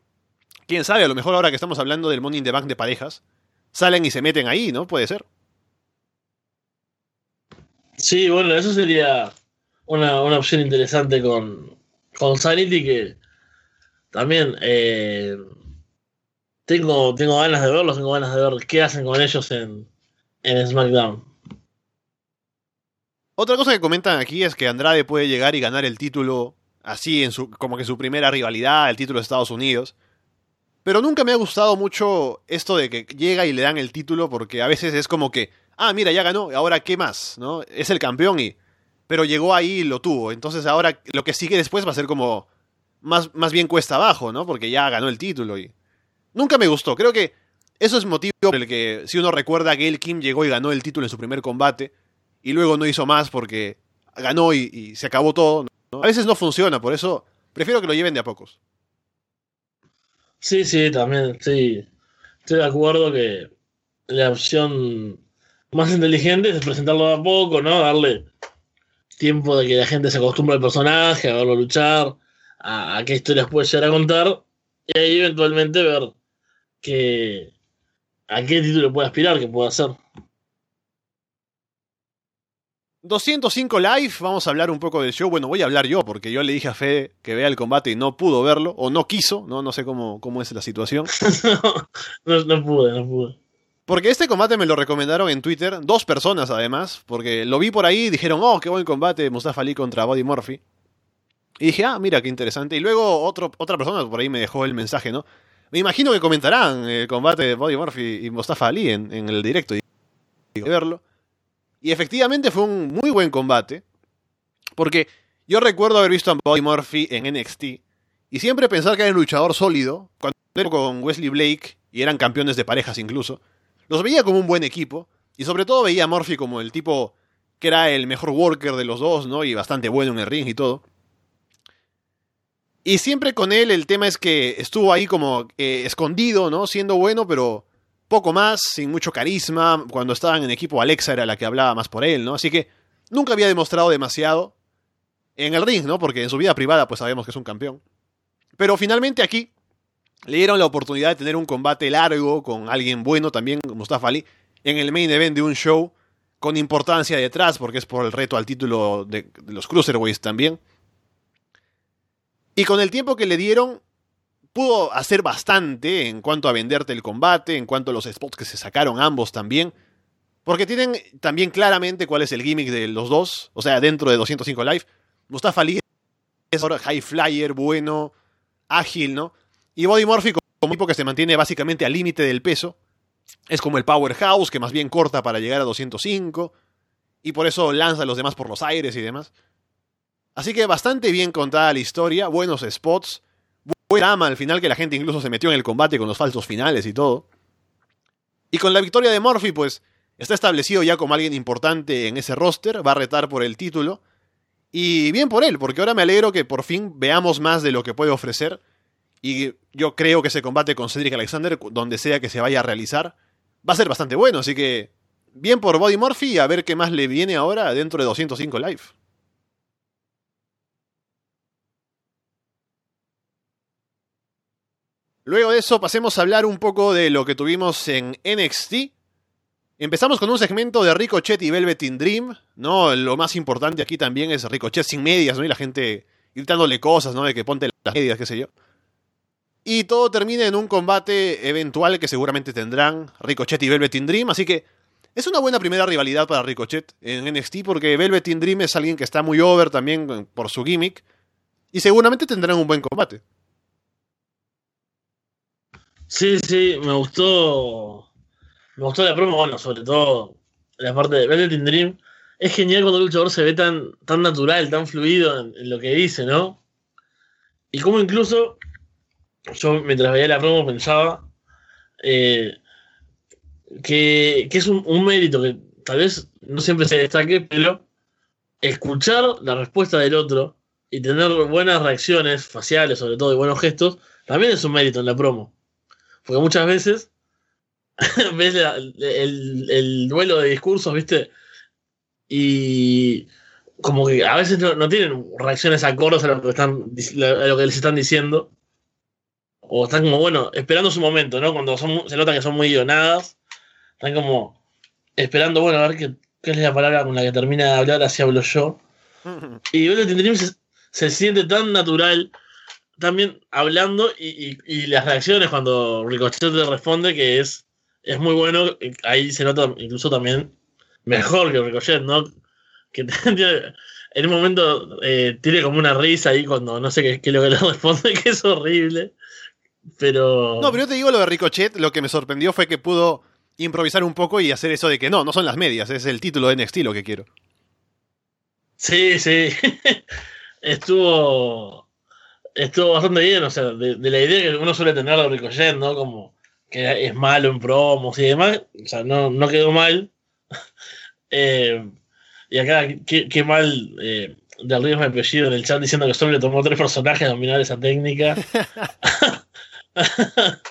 quién sabe, a lo mejor ahora que estamos hablando del Money in the Bank de parejas, salen y se meten ahí, ¿no? Puede ser. Sí, bueno, eso sería una, una opción interesante con, con Sanity que también eh, tengo, tengo ganas de verlos, tengo ganas de ver qué hacen con ellos en, en SmackDown. Otra cosa que comentan aquí es que Andrade puede llegar y ganar el título así, en su, como que su primera rivalidad, el título de Estados Unidos. Pero nunca me ha gustado mucho esto de que llega y le dan el título porque a veces es como que, ah, mira, ya ganó, ahora qué más, ¿no? Es el campeón y... Pero llegó ahí y lo tuvo. Entonces ahora lo que sigue después va a ser como más, más bien cuesta abajo, ¿no? Porque ya ganó el título y... Nunca me gustó. Creo que eso es motivo por el que, si uno recuerda el Kim llegó y ganó el título en su primer combate, y luego no hizo más porque ganó y, y se acabó todo. ¿no? A veces no funciona, por eso prefiero que lo lleven de a pocos. Sí, sí, también, sí. Estoy de acuerdo que la opción más inteligente es presentarlo de a poco, ¿no? Darle tiempo de que la gente se acostumbre al personaje, a verlo luchar, a, a qué historias puede llegar a contar, y ahí eventualmente ver que, a qué título puede aspirar, que puede hacer. 205 Live, vamos a hablar un poco del show. Bueno, voy a hablar yo, porque yo le dije a Fede que vea el combate y no pudo verlo, o no quiso, no, no sé cómo, cómo es la situación. no, no pude, no pude. Porque este combate me lo recomendaron en Twitter, dos personas además, porque lo vi por ahí y dijeron, oh, qué buen combate Mustafa Ali contra Body Murphy. Y dije, ah, mira, qué interesante. Y luego otro, otra persona por ahí me dejó el mensaje, ¿no? Me imagino que comentarán el combate de Body Murphy y Mustafa Ali en, en el directo. Y verlo. Y efectivamente fue un muy buen combate. Porque yo recuerdo haber visto a Body Murphy en NXT. Y siempre pensar que era un luchador sólido. Cuando con Wesley Blake y eran campeones de parejas incluso. Los veía como un buen equipo. Y sobre todo veía a Murphy como el tipo que era el mejor worker de los dos, ¿no? Y bastante bueno en el ring y todo. Y siempre con él el tema es que estuvo ahí como eh, escondido, ¿no? Siendo bueno, pero poco más, sin mucho carisma. Cuando estaban en equipo, Alexa era la que hablaba más por él, ¿no? Así que nunca había demostrado demasiado en el ring, ¿no? Porque en su vida privada, pues sabemos que es un campeón. Pero finalmente aquí le dieron la oportunidad de tener un combate largo con alguien bueno también, Mustafa Ali, en el main event de un show con importancia detrás, porque es por el reto al título de, de los Cruiserweights también. Y con el tiempo que le dieron, pudo hacer bastante en cuanto a venderte el combate, en cuanto a los spots que se sacaron ambos también. Porque tienen también claramente cuál es el gimmick de los dos. O sea, dentro de 205 Live, Mustafa Ali es ahora high flyer, bueno, ágil, ¿no? Y Body Murphy como tipo que se mantiene básicamente al límite del peso. Es como el powerhouse que más bien corta para llegar a 205. Y por eso lanza a los demás por los aires y demás. Así que bastante bien contada la historia, buenos spots, buen drama al final que la gente incluso se metió en el combate con los falsos finales y todo. Y con la victoria de Murphy, pues está establecido ya como alguien importante en ese roster, va a retar por el título. Y bien por él, porque ahora me alegro que por fin veamos más de lo que puede ofrecer. Y yo creo que ese combate con Cedric Alexander, donde sea que se vaya a realizar, va a ser bastante bueno. Así que bien por Body Murphy y a ver qué más le viene ahora dentro de 205 Live. Luego de eso pasemos a hablar un poco de lo que tuvimos en NXT. Empezamos con un segmento de Ricochet y Velvet in Dream, ¿no? Lo más importante aquí también es Ricochet sin medias, ¿no? Y la gente gritándole cosas, ¿no? De que ponte las medias, qué sé yo. Y todo termina en un combate eventual que seguramente tendrán Ricochet y Velvet in Dream, así que es una buena primera rivalidad para Ricochet en NXT porque Velvet in Dream es alguien que está muy over también por su gimmick y seguramente tendrán un buen combate. Sí, sí, me gustó. Me gustó la promo, bueno, sobre todo la parte de Velvet in Dream. Es genial cuando el luchador se ve tan, tan natural, tan fluido en, lo que dice, ¿no? Y como incluso yo mientras veía la promo pensaba eh, que, que, es un, mérito que tal vez no siempre se destaque, pero escuchar la respuesta del otro y tener buenas reacciones faciales, sobre todo, y buenos gestos, también es un mérito en la promo. Porque muchas veces ves la, el, el, duelo de discursos, ¿viste? Y como que a veces no, no, tienen reacciones acordes a lo que están a lo que les están diciendo. O están como, bueno, esperando su momento, ¿no? Cuando son, se nota que son muy guionadas. Están como esperando, bueno, a ver qué, qué es la palabra con la que termina de hablar, así hablo yo. Y Velvet Dream se, se siente tan natural también hablando y, y, y, las reacciones cuando Ricochet le responde que es, es muy bueno, ahí se nota incluso también mejor que Ricochet, ¿no? Que en un momento eh, tiene como una risa ahí cuando no sé qué, qué es lo que le responde, que es horrible. Pero. No, pero yo te digo lo de Ricochet, lo que me sorprendió fue que pudo improvisar un poco y hacer eso de que no, no son las medias, es el título de NXT lo que quiero. Sí, sí. Estuvo estuvo bastante bien, o sea, de, de, la idea que uno suele tener de Ricochet, ¿no? Como que es malo en promos y demás, o sea, no, no quedó mal. eh, Y acá, qué, qué mal eh, del río me apellido en el chat diciendo que solo le tomó tres personajes a dominar esa técnica.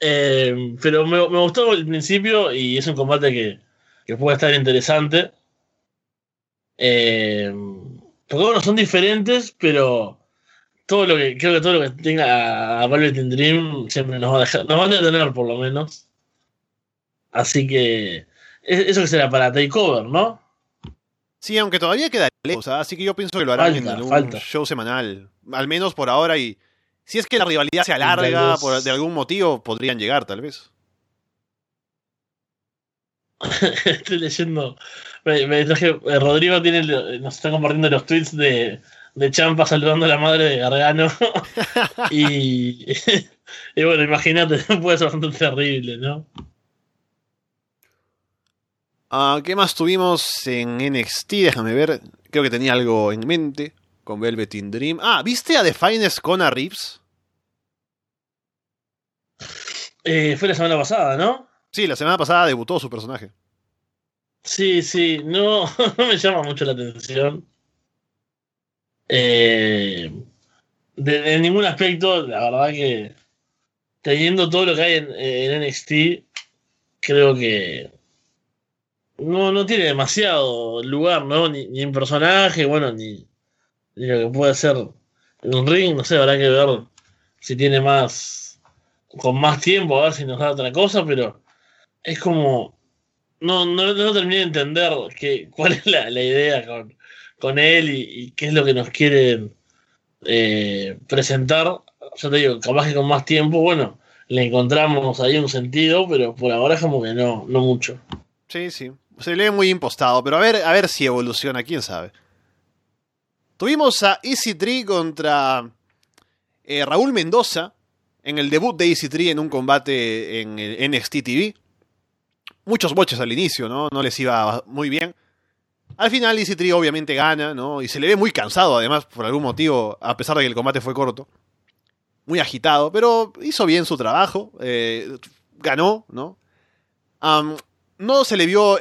Eh, pero me, me gustó el principio y es un combate que, que puede estar interesante. Eh, porque bueno, son diferentes, pero todo lo que creo que todo lo que tenga a Velvet in Dream siempre nos va a dejar, nos van a detener por lo menos. Así que es- eso que será para Takeover, ¿no? Sí, aunque todavía queda lejos, ¿ah? así que yo pienso que lo harán Falta, en algún falta. show semanal, al menos por ahora y si es que la rivalidad se alarga por de algún motivo podrían llegar tal vez. Estoy leyendo. Me, me traje, eh, Rodrigo tiene, nos está compartiendo los tweets de, de Champa saludando a la madre de Gargano. y, y bueno, imagínate, puede ser bastante terrible, ¿no? Ah, ¿Qué más tuvimos en NXT? Déjame ver. Creo que tenía algo en mente con Velvet in Dream. Ah, ¿viste a The Finest con a Reeves? Eh, fue la semana pasada, ¿no? Sí, la semana pasada debutó su personaje. Sí, sí, no, no me llama mucho la atención. Eh, de, ningún aspecto, la verdad que teniendo todo lo que hay en, NXT, creo que no, no tiene demasiado lugar, ¿no? Ni, ni en personaje, bueno, ni, ni lo que puede ser un ring, no sé, habrá que ver si tiene más, con más tiempo, a ver si nos da otra cosa, pero es como no, no, no terminé de entender que, cuál es la, la idea con, con él y, qué es lo que nos quieren eh, presentar. Yo te digo, capaz que con más tiempo, bueno, le encontramos ahí un sentido, pero por ahora es como que no, no mucho. Sí, sí. Se le ve muy impostado, pero a ver, a ver si evoluciona, quién sabe. Tuvimos a Easy Tree contra eh, Raúl Mendoza en el debut de Easy Tree en un combate en el NXT TV. Muchos boches al inicio, ¿no? No les iba muy bien. Al final Easy obviamente gana, ¿no? Y se le ve muy cansado además por algún motivo, a pesar de que el combate fue corto. Muy agitado, pero hizo bien su trabajo. eh, ganó, ¿no? No se le vio.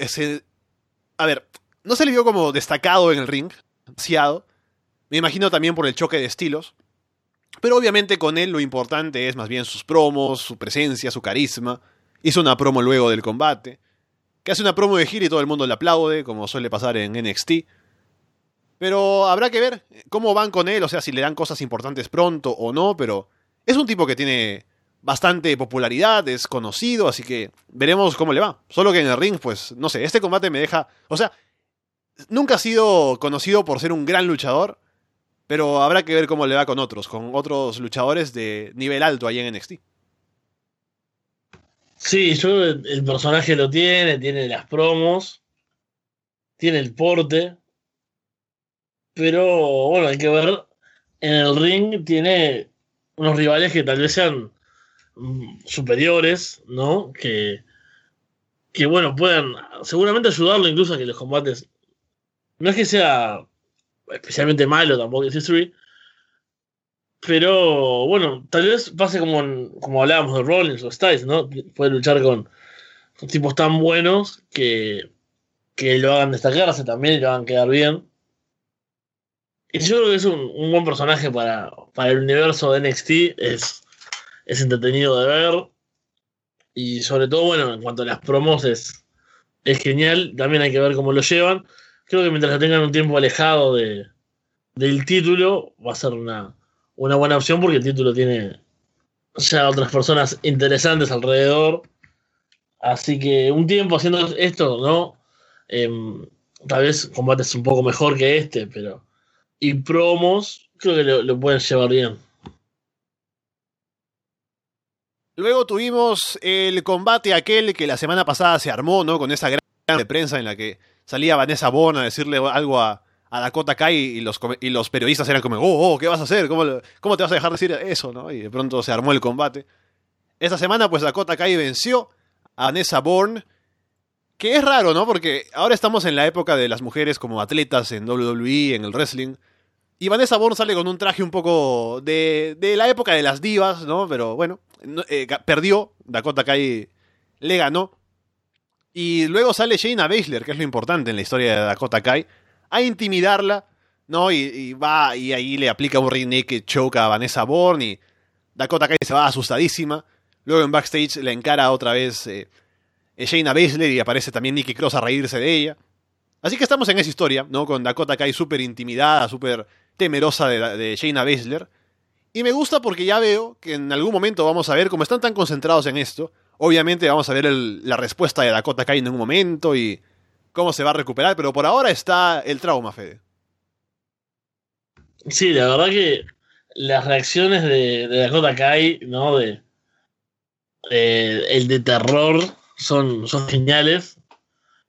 A ver, no se le vio como destacado en el ring, demasiado. Me imagino también por el choque de estilos. Pero obviamente con él lo importante es más bien sus promos, su presencia, su carisma. Hizo una promo luego del combate. Que hace una promo de gira y todo el mundo le aplaude, como suele pasar en NXT. Pero habrá que ver cómo van con él, o sea, si le dan cosas importantes pronto o no, pero es un tipo que tiene bastante popularidad, es conocido, así que veremos cómo le va. Solo que en el ring, pues, no sé, este combate me deja... O sea, nunca ha sido conocido por ser un gran luchador, pero habrá que ver cómo le va con otros, con otros luchadores de nivel alto ahí en NXT. Sí, yo el, personaje lo tiene, tiene las promos, tiene el porte, pero bueno, hay que ver, en el ring tiene unos rivales que tal vez sean mm, superiores, ¿no? Que, que bueno, puedan seguramente ayudarlo incluso a que los combates, no es que sea especialmente malo tampoco es History, pero bueno, tal vez pase como, como hablábamos de Rollins o Styles, ¿no? Puede luchar con, tipos tan buenos que, que lo hagan destacarse también y lo hagan quedar bien. Y yo creo que es un, un buen personaje para, para el universo de NXT, es, es entretenido de ver. Y sobre todo, bueno, en cuanto a las promos es, es genial, también hay que ver cómo lo llevan. Creo que mientras lo tengan un tiempo alejado de, del título, va a ser una, una buena opción porque el título tiene ya otras personas interesantes alrededor. Así que un tiempo haciendo esto, ¿no? Em, tal vez combates un poco mejor que este, pero. Y promos, creo que lo, pueden llevar bien. Luego tuvimos el combate aquel que la semana pasada se armó, ¿no? Con esa gran de prensa en la que salía Vanessa Bourne a decirle algo a, a Dakota Kai y los, y los periodistas eran como, oh, oh, ¿qué vas a hacer? ¿Cómo, ¿Cómo te vas a dejar decir eso? ¿no? Y de pronto se armó el combate. Esta semana, pues Dakota Kai venció a Vanessa Bourne, que es raro, ¿no? Porque ahora estamos en la época de las mujeres como atletas en WWE, en el wrestling. Y Vanessa Bourne sale con un traje un poco de, de la época de las divas, ¿no? Pero bueno, no- eh, perdió, Dakota Kai le ganó. Y luego sale Shayna Baszler, que es lo importante en la historia de Dakota Kai, a intimidarla, ¿no? Y, va y ahí le aplica un ring que choca a Vanessa Bourne y Dakota Kai se va asustadísima. Luego en backstage le encara otra vez eh, Shayna Baszler y aparece también Nikki Cross a reírse de ella. Así que estamos en esa historia, ¿no? Con Dakota Kai súper intimidada, súper temerosa de, de Shayna Baszler. Y me gusta porque ya veo que en algún momento vamos a ver, como están tan concentrados en esto, obviamente vamos a ver la respuesta de Dakota Kai en un momento y cómo se va a recuperar, pero por ahora está el trauma, Fede. Sí, la verdad que las reacciones de, Dakota Kai, ¿no? De, el de terror son, son geniales.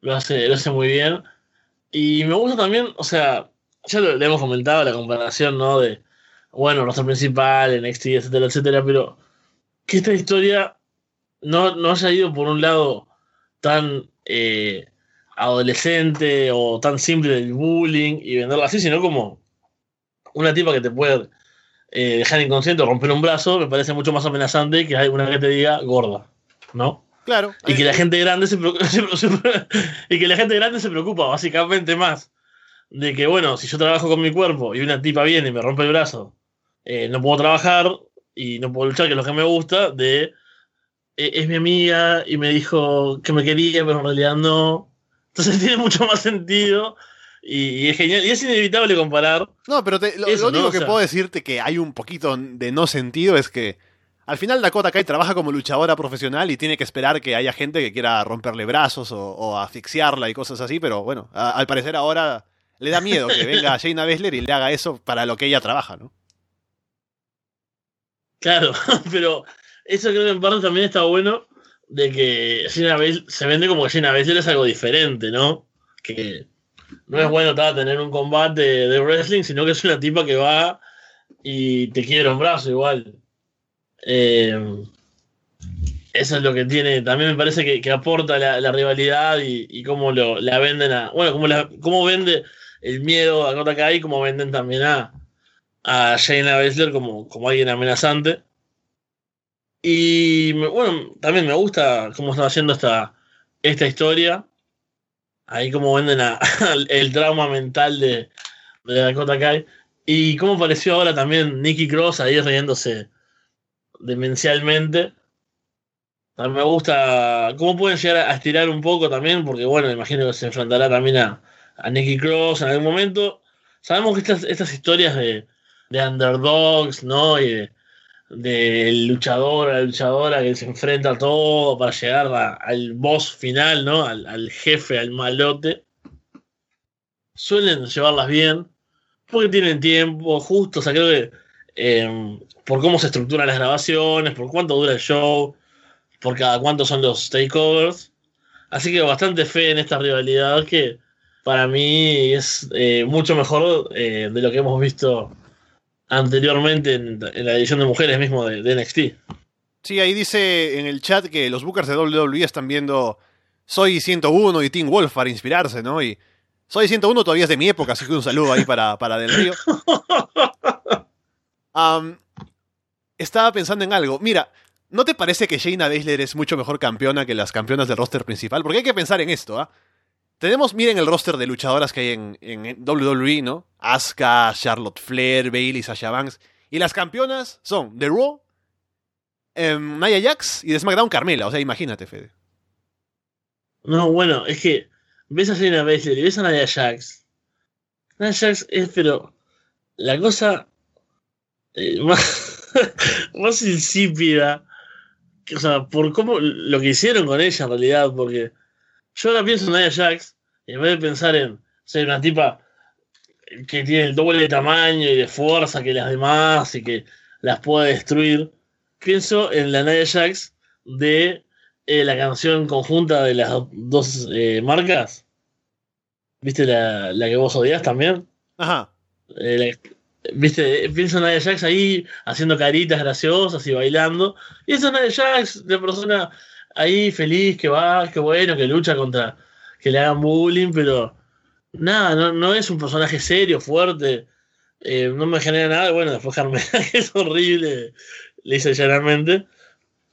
Lo hace, lo hace muy bien. Y me gusta también, o sea, ya lo, le hemos comentado la comparación, ¿no? De, bueno, nuestro principal, NXT, etcétera, etcétera, pero que esta historia no, no haya ido por un lado tan eh, adolescente o tan simple del bullying y venderla así, sino como una tipa que te puede eh, dejar inconsciente o romper un brazo, me parece mucho más amenazante que hay una que te diga gorda, ¿no? Claro. Y que la gente grande se, y que la gente grande se preocupa básicamente más de que, bueno, si yo trabajo con mi cuerpo y una tipa viene y me rompe el brazo, eh, no puedo trabajar y no puedo luchar, que es lo que me gusta, de eh, es mi amiga y me dijo que me quería, pero en realidad no. Entonces tiene mucho más sentido y, es genial. Y es inevitable comparar. No, pero lo, único que puedo decirte que hay un poquito de no sentido es que al final Dakota Kai trabaja como luchadora profesional y tiene que esperar que haya gente que quiera romperle brazos o, asfixiarla y cosas así, pero bueno, al parecer ahora le da miedo que venga Shayna Baszler y le haga eso para lo que ella trabaja, ¿no? Claro, pero eso creo que en parte también está bueno de que se vende como que Baszler es algo diferente, ¿no? Que no es bueno tener un combate de wrestling, sino que es una tipa que va y te quiere un brazo igual. Eh, eso es lo que tiene, también me parece que, aporta la, rivalidad y, cómo lo, la venden a. Bueno, cómo, la, cómo vende el miedo a Kota Kai, como venden también a, a Shayna Baszler como, como alguien amenazante. Y bueno, también me gusta cómo está haciendo esta, esta historia. Ahí cómo venden el trauma mental de, de Dakota Kai. Y cómo apareció ahora también Nicky Cross ahí riéndose demencialmente. También me gusta cómo pueden llegar a estirar un poco también, porque bueno, imagino que se enfrentará también a, a Nicky Cross en algún momento. Sabemos que estas, estas historias de, de underdogs, ¿no? Y de, luchador a luchadora que se enfrenta a todo para llegar al boss final, ¿no? Al, al, jefe, al malote. Suelen llevarlas bien, porque tienen tiempo justo, o sea, creo que Em, por cómo se estructuran las grabaciones, por cuánto dura el show, por cada cuánto son los takeovers. Así que bastante fe en esta rivalidad que para mí es eh, mucho mejor eh, de lo que hemos visto anteriormente en, la edición de mujeres mismo de, NXT. Sí, ahí dice en el chat que los bookers de WWE están viendo Soy 101 y Team Wolf para inspirarse, ¿no? Y Soy 101 todavía es de mi época, así que un saludo ahí para, para Del Río. estaba pensando en algo. Mira, ¿no te parece que Shayna Baszler es mucho mejor campeona que las campeonas del roster principal? Porque hay que pensar en esto, ¿ah? Tenemos, miren el roster de luchadoras que hay en, en WWE, ¿no? Asuka, Charlotte Flair, Bailey, Sasha Banks. Y las campeonas son The Raw, em, Nia Jax y de SmackDown Carmela. O sea, imagínate, Fede. No, bueno, es que ves a Shayna Baszler y ves a Nia Jax. Nia Jax es, pero la cosa eh, más, insípida. O sea, por cómo lo que hicieron con ella en realidad, porque yo ahora pienso en Nia Jax, y en vez de pensar en ser una tipa que tiene el doble de tamaño y de fuerza que las demás y que las puede destruir, pienso en la Nia Jax de eh, la canción conjunta de las dos eh, marcas. ¿Viste la, la, que vos odias también? Ajá. Viste, pienso en Nadia Jax ahí haciendo caritas graciosas y bailando. Y esa Nadia Jax, la persona ahí feliz que va, que bueno, que lucha contra que le hagan bullying, pero nada, no, no es un personaje serio, fuerte. Eh, no me genera nada. Bueno, después Carmela, que es horrible, le hice llanamente.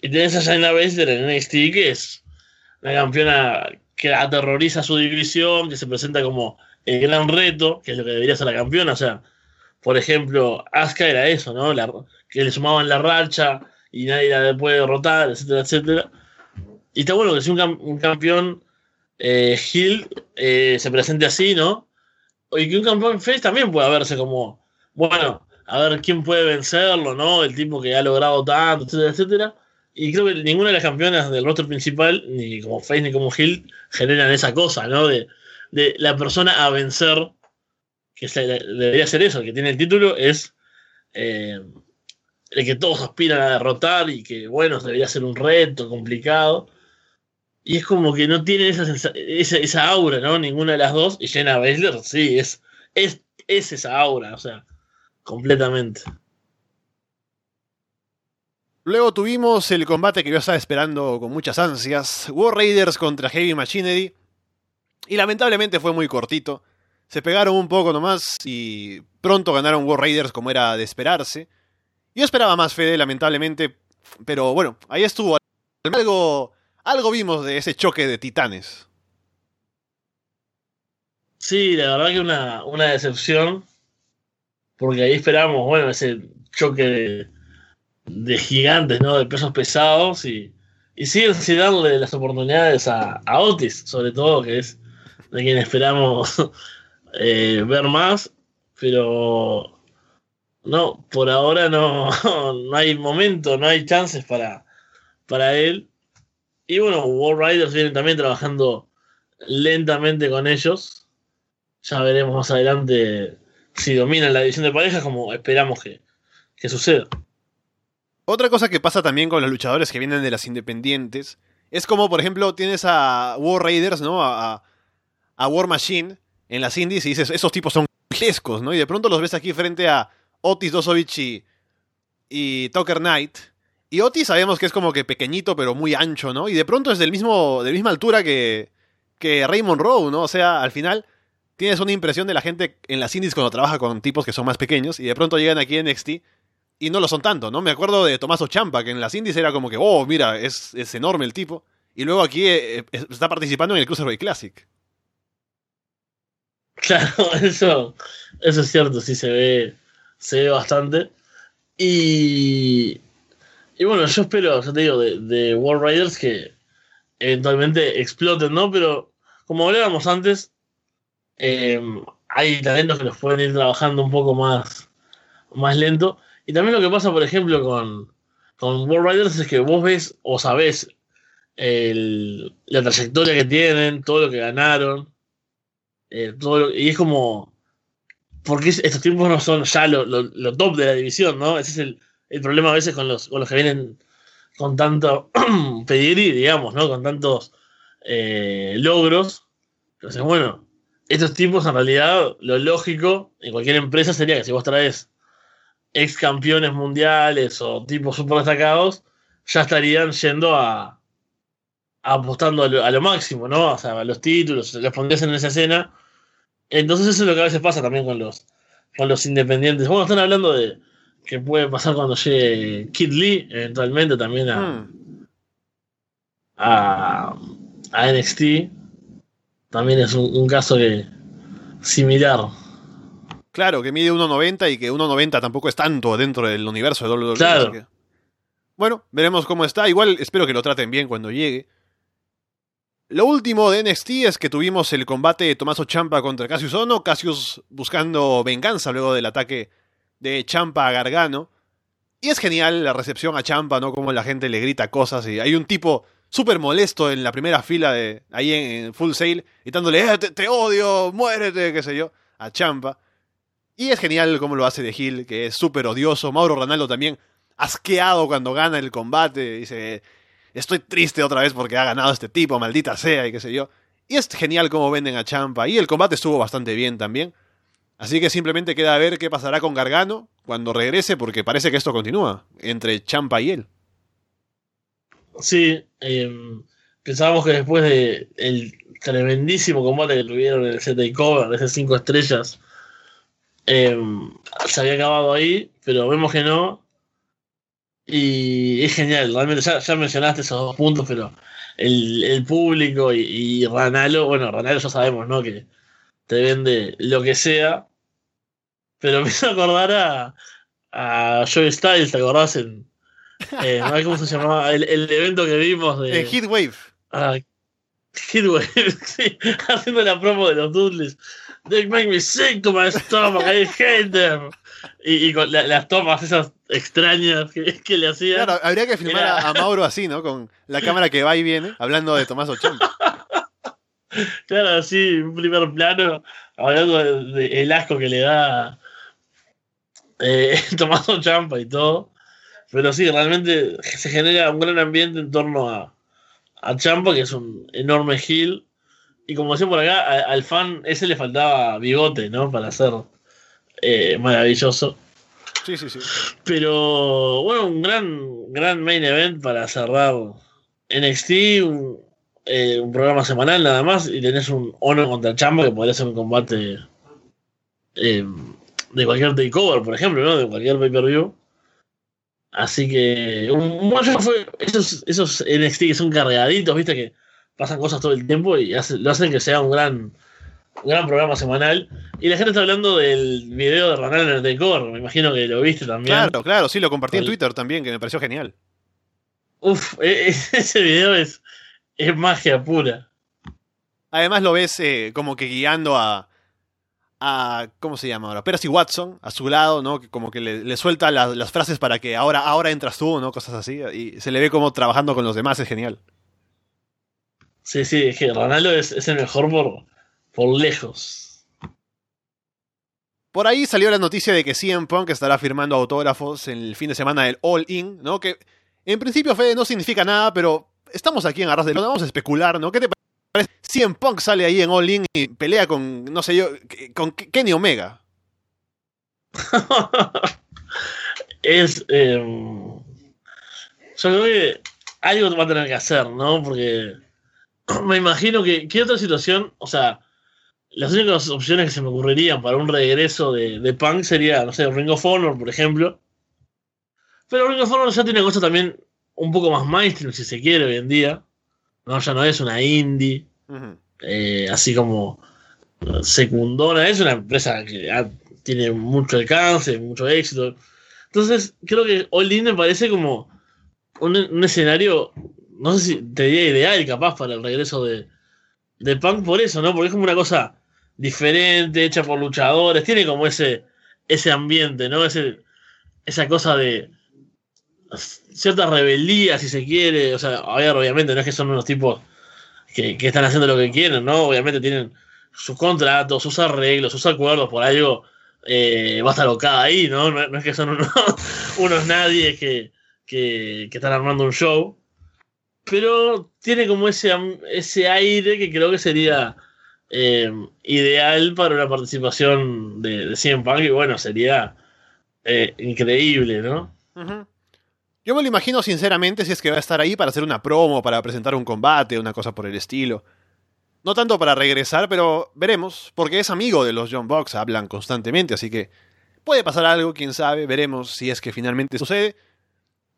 Y tenés a Shayna Baszler en NXT, que es una campeona que aterroriza su división, que se presenta como el gran reto, que es lo que debería ser la campeona. O sea, por ejemplo, Asuka era eso, ¿no? La, que le sumaban la racha y nadie la puede derrotar, etcétera, etcétera. Y está bueno que si un, cam- un campeón eh, Hill eh, se presente así, ¿no? Y que un campeón Face también pueda verse como, bueno, a ver quién puede vencerlo, ¿no? El tipo que ha logrado tanto, etcétera, etcétera. Y creo que ninguna de las campeonas del roster principal, ni como Face ni como Hill, generan esa cosa, ¿no? De, de la persona a vencer, que debería ser eso, el que tiene el título, es eh, el que todos aspiran a derrotar y que, bueno, debería ser un reto complicado. Y es como que no tiene esa, esa, esa aura, ¿no? Ninguna de las dos. Y Jenna Baszler, sí, es, es, es esa aura, o sea, completamente. Luego tuvimos el combate que yo estaba esperando con muchas ansias. War Raiders contra Heavy Machinery. Y lamentablemente fue muy cortito. Se pegaron un poco nomás y pronto ganaron War Raiders como era de esperarse. Yo esperaba más Fede, lamentablemente. Pero bueno, ahí estuvo. Algo, algo vimos de ese choque de titanes. Sí, la verdad que una, una decepción. Porque ahí esperamos, bueno, ese choque de, gigantes, ¿no? De pesos pesados. Y, y siguen sin darle las oportunidades a, a Otis, sobre todo, que es de quien esperamos eh, ver más. Pero no, por ahora no, no hay momento, no hay chances para, para él. Y bueno, World Riders vienen también trabajando lentamente con ellos. Ya veremos más adelante si dominan la división de parejas, como esperamos que, que suceda. Otra cosa que pasa también con los luchadores que vienen de las independientes es como, por ejemplo, tienes a War Raiders, ¿no? A, War Machine en las indies y dices, esos tipos son gigantescos, ¿no? Y de pronto los ves aquí frente a Otis Dosovich y, y Tucker Knight. Y Otis sabemos que es como que pequeñito pero muy ancho, ¿no? Y de pronto es del mismo, de misma altura que, que Raymond Rowe, ¿no? O sea, al final tienes una impresión de la gente en las indies cuando trabaja con tipos que son más pequeños y de pronto llegan aquí en NXT y no lo son tanto, ¿no? Me acuerdo de Tomaso Champa, que en las indies era como que, oh, mira, es, es enorme el tipo. Y luego aquí eh, eh, está participando en el Cruiserweight Classic. Claro, eso, eso es cierto, sí se ve, se ve bastante. Y, y bueno, yo espero, ya te digo, de, de World Riders que eventualmente exploten, ¿no? Pero como hablábamos antes, eh, hay talentos que los pueden ir trabajando un poco más, más lento. Y también lo que pasa, por ejemplo, con, con World Riders es que vos ves o sabés el- la trayectoria que tienen, todo lo que ganaron. eh, todo lo- y es como. Porque es- estos tiempos no son ya lo, lo- lo top de la división, ¿no? Ese es el, el problema a veces con los, con los que vienen con tanto pedigrí, digamos, ¿no? Con tantos eh, logros. Entonces, bueno, estos tipos en realidad, lo lógico en cualquier empresa sería que si vos traes ex campeones mundiales o tipos super destacados, ya estarían yendo a, apostando a lo, a lo máximo, ¿no? O sea, a los títulos, los pondrías en esa escena. Entonces eso es lo que a veces pasa también con los, con los independientes. Bueno, están hablando de que puede pasar cuando llegue Kid Lee, eventualmente también a, Hmm. a, a NXT. También es un, un caso que similar. Claro, que mide 1.90 y que 1.90 tampoco es tanto dentro del universo de WWE. Claro. que- Bueno, veremos cómo está. Igual espero que lo traten bien cuando llegue. Lo último de NXT es que tuvimos el combate de Tomaso Champa contra Cassius Ono. Cassius buscando venganza luego del ataque de Champa a Gargano. Y es genial la recepción a Champa, ¿no? Como la gente le grita cosas y hay un tipo súper molesto en la primera fila de ahí en, Full Sail, gritándole, "Eh, te, te odio, muérete, qué sé yo, a Champa. Y es genial cómo lo hace de Hill, que es súper odioso. Mauro Ronaldo también asqueado cuando gana el combate. Dice, estoy triste otra vez porque ha ganado este tipo, maldita sea, y qué sé yo. Y es genial cómo venden a Champa. Y el combate estuvo bastante bien también. Así que simplemente queda ver qué pasará con Gargano cuando regrese, porque parece que esto continúa entre Champa y él. Sí, eh, pensábamos que después de tremendísimo combate que tuvieron en el set Cover, de esas cinco estrellas, eh, se había acabado ahí, pero vemos que no. Y es genial, realmente ya, mencionaste esos dos puntos, pero el, el público y, y, Ranalo, bueno, Ranalo ya sabemos, ¿no? Que te vende lo que sea, pero me hizo acordar a, a Joey Styles, ¿te acordás? En, eh, ¿Cómo se llamaba? El, el, evento que vimos de... El Heatwave. Ah, Heatwave, sí, haciendo la promo de los Dudleys. They make me sick to my stomach, I hate them. Y, y con la, las tomas esas extrañas que, que, le hacían. Claro, habría que filmar Era... a, a, Mauro así, ¿no? Con la cámara que va y viene, hablando de Tomás Ochampa. Claro, así, un primer plano, hablando del de, de asco que le da eh, Tomás Ochampa y todo. Pero sí, realmente se genera un gran ambiente en torno a, a Champa, que es un enorme heel. Y como decía por acá, a, al fan ese le faltaba bigote, ¿no? Para ser eh, maravilloso. Sí, sí, sí. Pero bueno, un gran, gran main event para cerrar NXT, un, eh, un programa semanal nada más, y tenés un Ono contra Champa que podría ser un combate eh, de cualquier takeover, por ejemplo, ¿no? De cualquier pay-per-view. Así que fue esos, esos NXT que son cargaditos, viste, que pasan cosas todo el tiempo y hace, lo hacen que sea un gran, un gran programa semanal. Y la gente está hablando del video de Ronald en el Takeover, me imagino que lo viste también. Claro, claro, sí, lo compartí en Twitter también, que me pareció genial. Uf, ese video es, es magia pura. Además lo ves eh, como que guiando a, a ¿cómo se llama ahora? Percy Watson a su lado, ¿no? Que como que le, le suelta la, las frases para que ahora, ahora entras tú, ¿no? Cosas así. Y se le ve como trabajando con los demás, es genial. Sí, sí, es que Ronaldo es, es el mejor por, por lejos. Por ahí salió la noticia de que CM Punk estará firmando autógrafos en el fin de semana del All In, ¿no? Que en principio, Fede, no significa nada, pero estamos aquí en Arras de Lona, vamos a especular, ¿no? ¿Qué te parece? CM Punk sale ahí en All In y pelea con, no sé yo, con Kenny Omega. es. Eh, yo creo que algo va a tener que hacer, ¿no? Porque me imagino que. ¿Qué otra situación? O sea, las únicas opciones que se me ocurrirían para un regreso de, de Punk sería, no sé, Ring of Honor, por ejemplo. Pero Ring of Honor ya tiene cosas también un poco más mainstream, si se quiere, hoy en día. No, ya no es una indie. Uh -huh. eh, así como secundona. Es una empresa que tiene mucho alcance, mucho éxito. Entonces, creo que All In me parece como un, un escenario, no sé si te diría ideal, capaz, para el regreso de, de Punk por eso, ¿no? Porque es como una cosa diferente, hecha por luchadores, tiene como ese, ese ambiente, ¿no? Ese, esa cosa de cierta rebeldía, si se quiere. O sea, a ver, obviamente, no es que son unos tipos que, que, están haciendo lo que quieren, ¿no? Obviamente tienen sus contratos, sus arreglos, sus acuerdos, por algo eh, va a estar locada ahí, ¿no? ¿no? No, es que son unos, unos nadie que, que, que, están armando un show. Pero tiene como ese, ese aire que creo que sería eh, ideal para una participación de, de CM Punk y bueno, sería eh, increíble, ¿no? Uh. Yo me lo imagino sinceramente si es que va a estar ahí para hacer una promo, para presentar un combate, una cosa por el estilo. No tanto para regresar, pero veremos, porque es amigo de los John Box, hablan constantemente, así que puede pasar algo, quién sabe, veremos si es que finalmente sucede.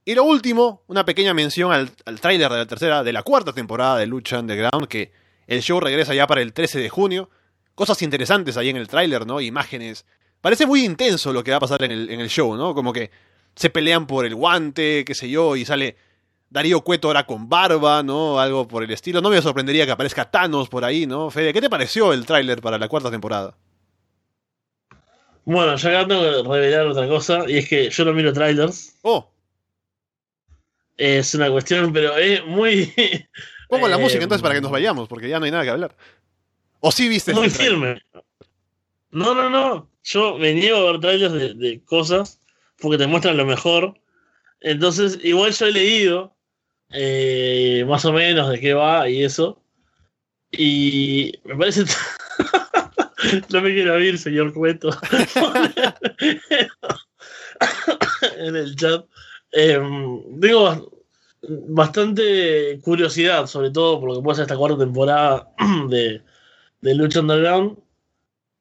Y lo último, una pequeña mención al, al tráiler de la tercera, de la cuarta temporada de Lucha Underground, que el show regresa ya para el 13 de junio. Cosas interesantes ahí en el tráiler, ¿no? Imágenes. Parece muy intenso lo que va a pasar en el, en el show, ¿no? Como que se pelean por el guante, qué sé yo, y sale Darío Cueto ahora con barba, ¿no? Algo por el estilo. No me sorprendería que aparezca Thanos por ahí, ¿no? Fede, ¿qué te pareció el tráiler para la cuarta temporada? Bueno, ya acá tengo que revelar otra cosa, y es que yo no miro trailers. Oh. Es una cuestión, pero es muy... Pongo la eh, música entonces para que nos vayamos, porque ya no hay nada que hablar. ¿O sí viste? Muy firme. No, no, no. Yo me niego a ver trailers de, de cosas porque te muestran lo mejor. Entonces, igual yo he leído eh, más o menos de qué va y eso. Y me parece. no me quiero oír, señor Cueto. en el chat. Eh, tengo bastante curiosidad, sobre todo por lo que puede ser esta cuarta temporada de, de Lucha Underground.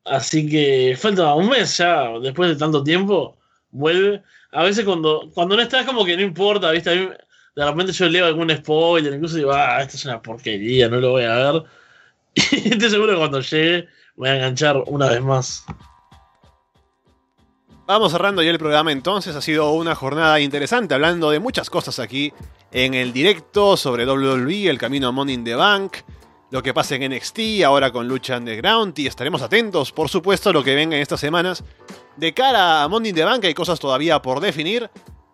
Así que falta un mes ya, después de tanto tiempo vuelve. A veces cuando, cuando no estás como que no importa, ¿viste? A mí, de repente yo leo algún spoiler, incluso digo, ah, esto es una porquería, no lo voy a ver. Y estoy seguro que cuando llegue voy a enganchar una vez más. Vamos cerrando ya el programa entonces, ha sido una jornada interesante hablando de muchas cosas aquí en el directo sobre WWE, el camino a Money the Bank, lo que pasa en NXT, ahora con Lucha Underground y estaremos atentos, por supuesto, a lo que venga en estas semanas. De cara a in the Bank hay cosas todavía por definir,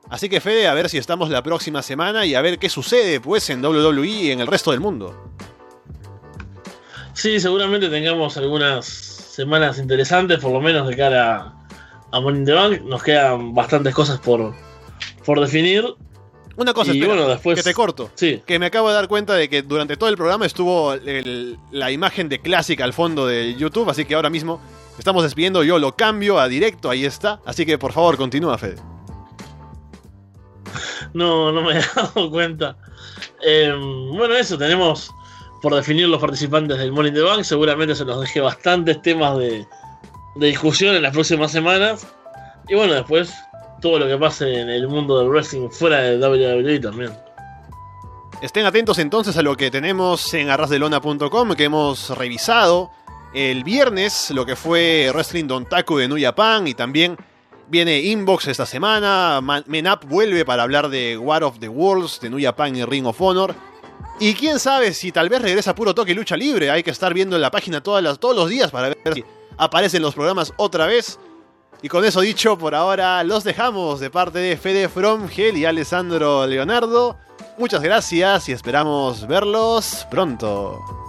así que Fede, a ver si estamos la próxima semana y a ver qué sucede pues en WWE y en el resto del mundo. Sí, seguramente tengamos algunas semanas interesantes, por lo menos de cara a Money in the Bank. Nos quedan bastantes cosas por, por definir. Una cosa, Y espera, bueno, después- que te corto. Sí, Que me acabo de dar cuenta de que durante todo el programa estuvo el- la imagen de Classic al fondo de YouTube, así que ahora mismo estamos despidiendo, yo lo cambio a directo, ahí está. Así que por favor, continúa, Fede. no, no me he dado cuenta. Eh, bueno, eso, tenemos por definir los participantes del in the Bank. Seguramente se nos deje bastantes temas de, de discusión en las próximas semanas. Y bueno, después todo lo que pase en el mundo del wrestling fuera de WWE también. Estén atentos entonces a lo que tenemos en arrasdelona.com, que hemos revisado el viernes, lo que fue Wrestling Dontaku de New Japan, y también viene Inbox esta semana, Man- Men Up vuelve para hablar de War of the Worlds, de New Japan y Ring of Honor. Y quién sabe si tal vez regresa puro toque lucha libre, hay que estar viendo en la página todas las- todos los días para ver si aparecen los programas otra vez. Y con eso dicho, por ahora los dejamos de parte de Fede Fromgel y Alessandro Leonardo. Muchas gracias y esperamos verlos pronto.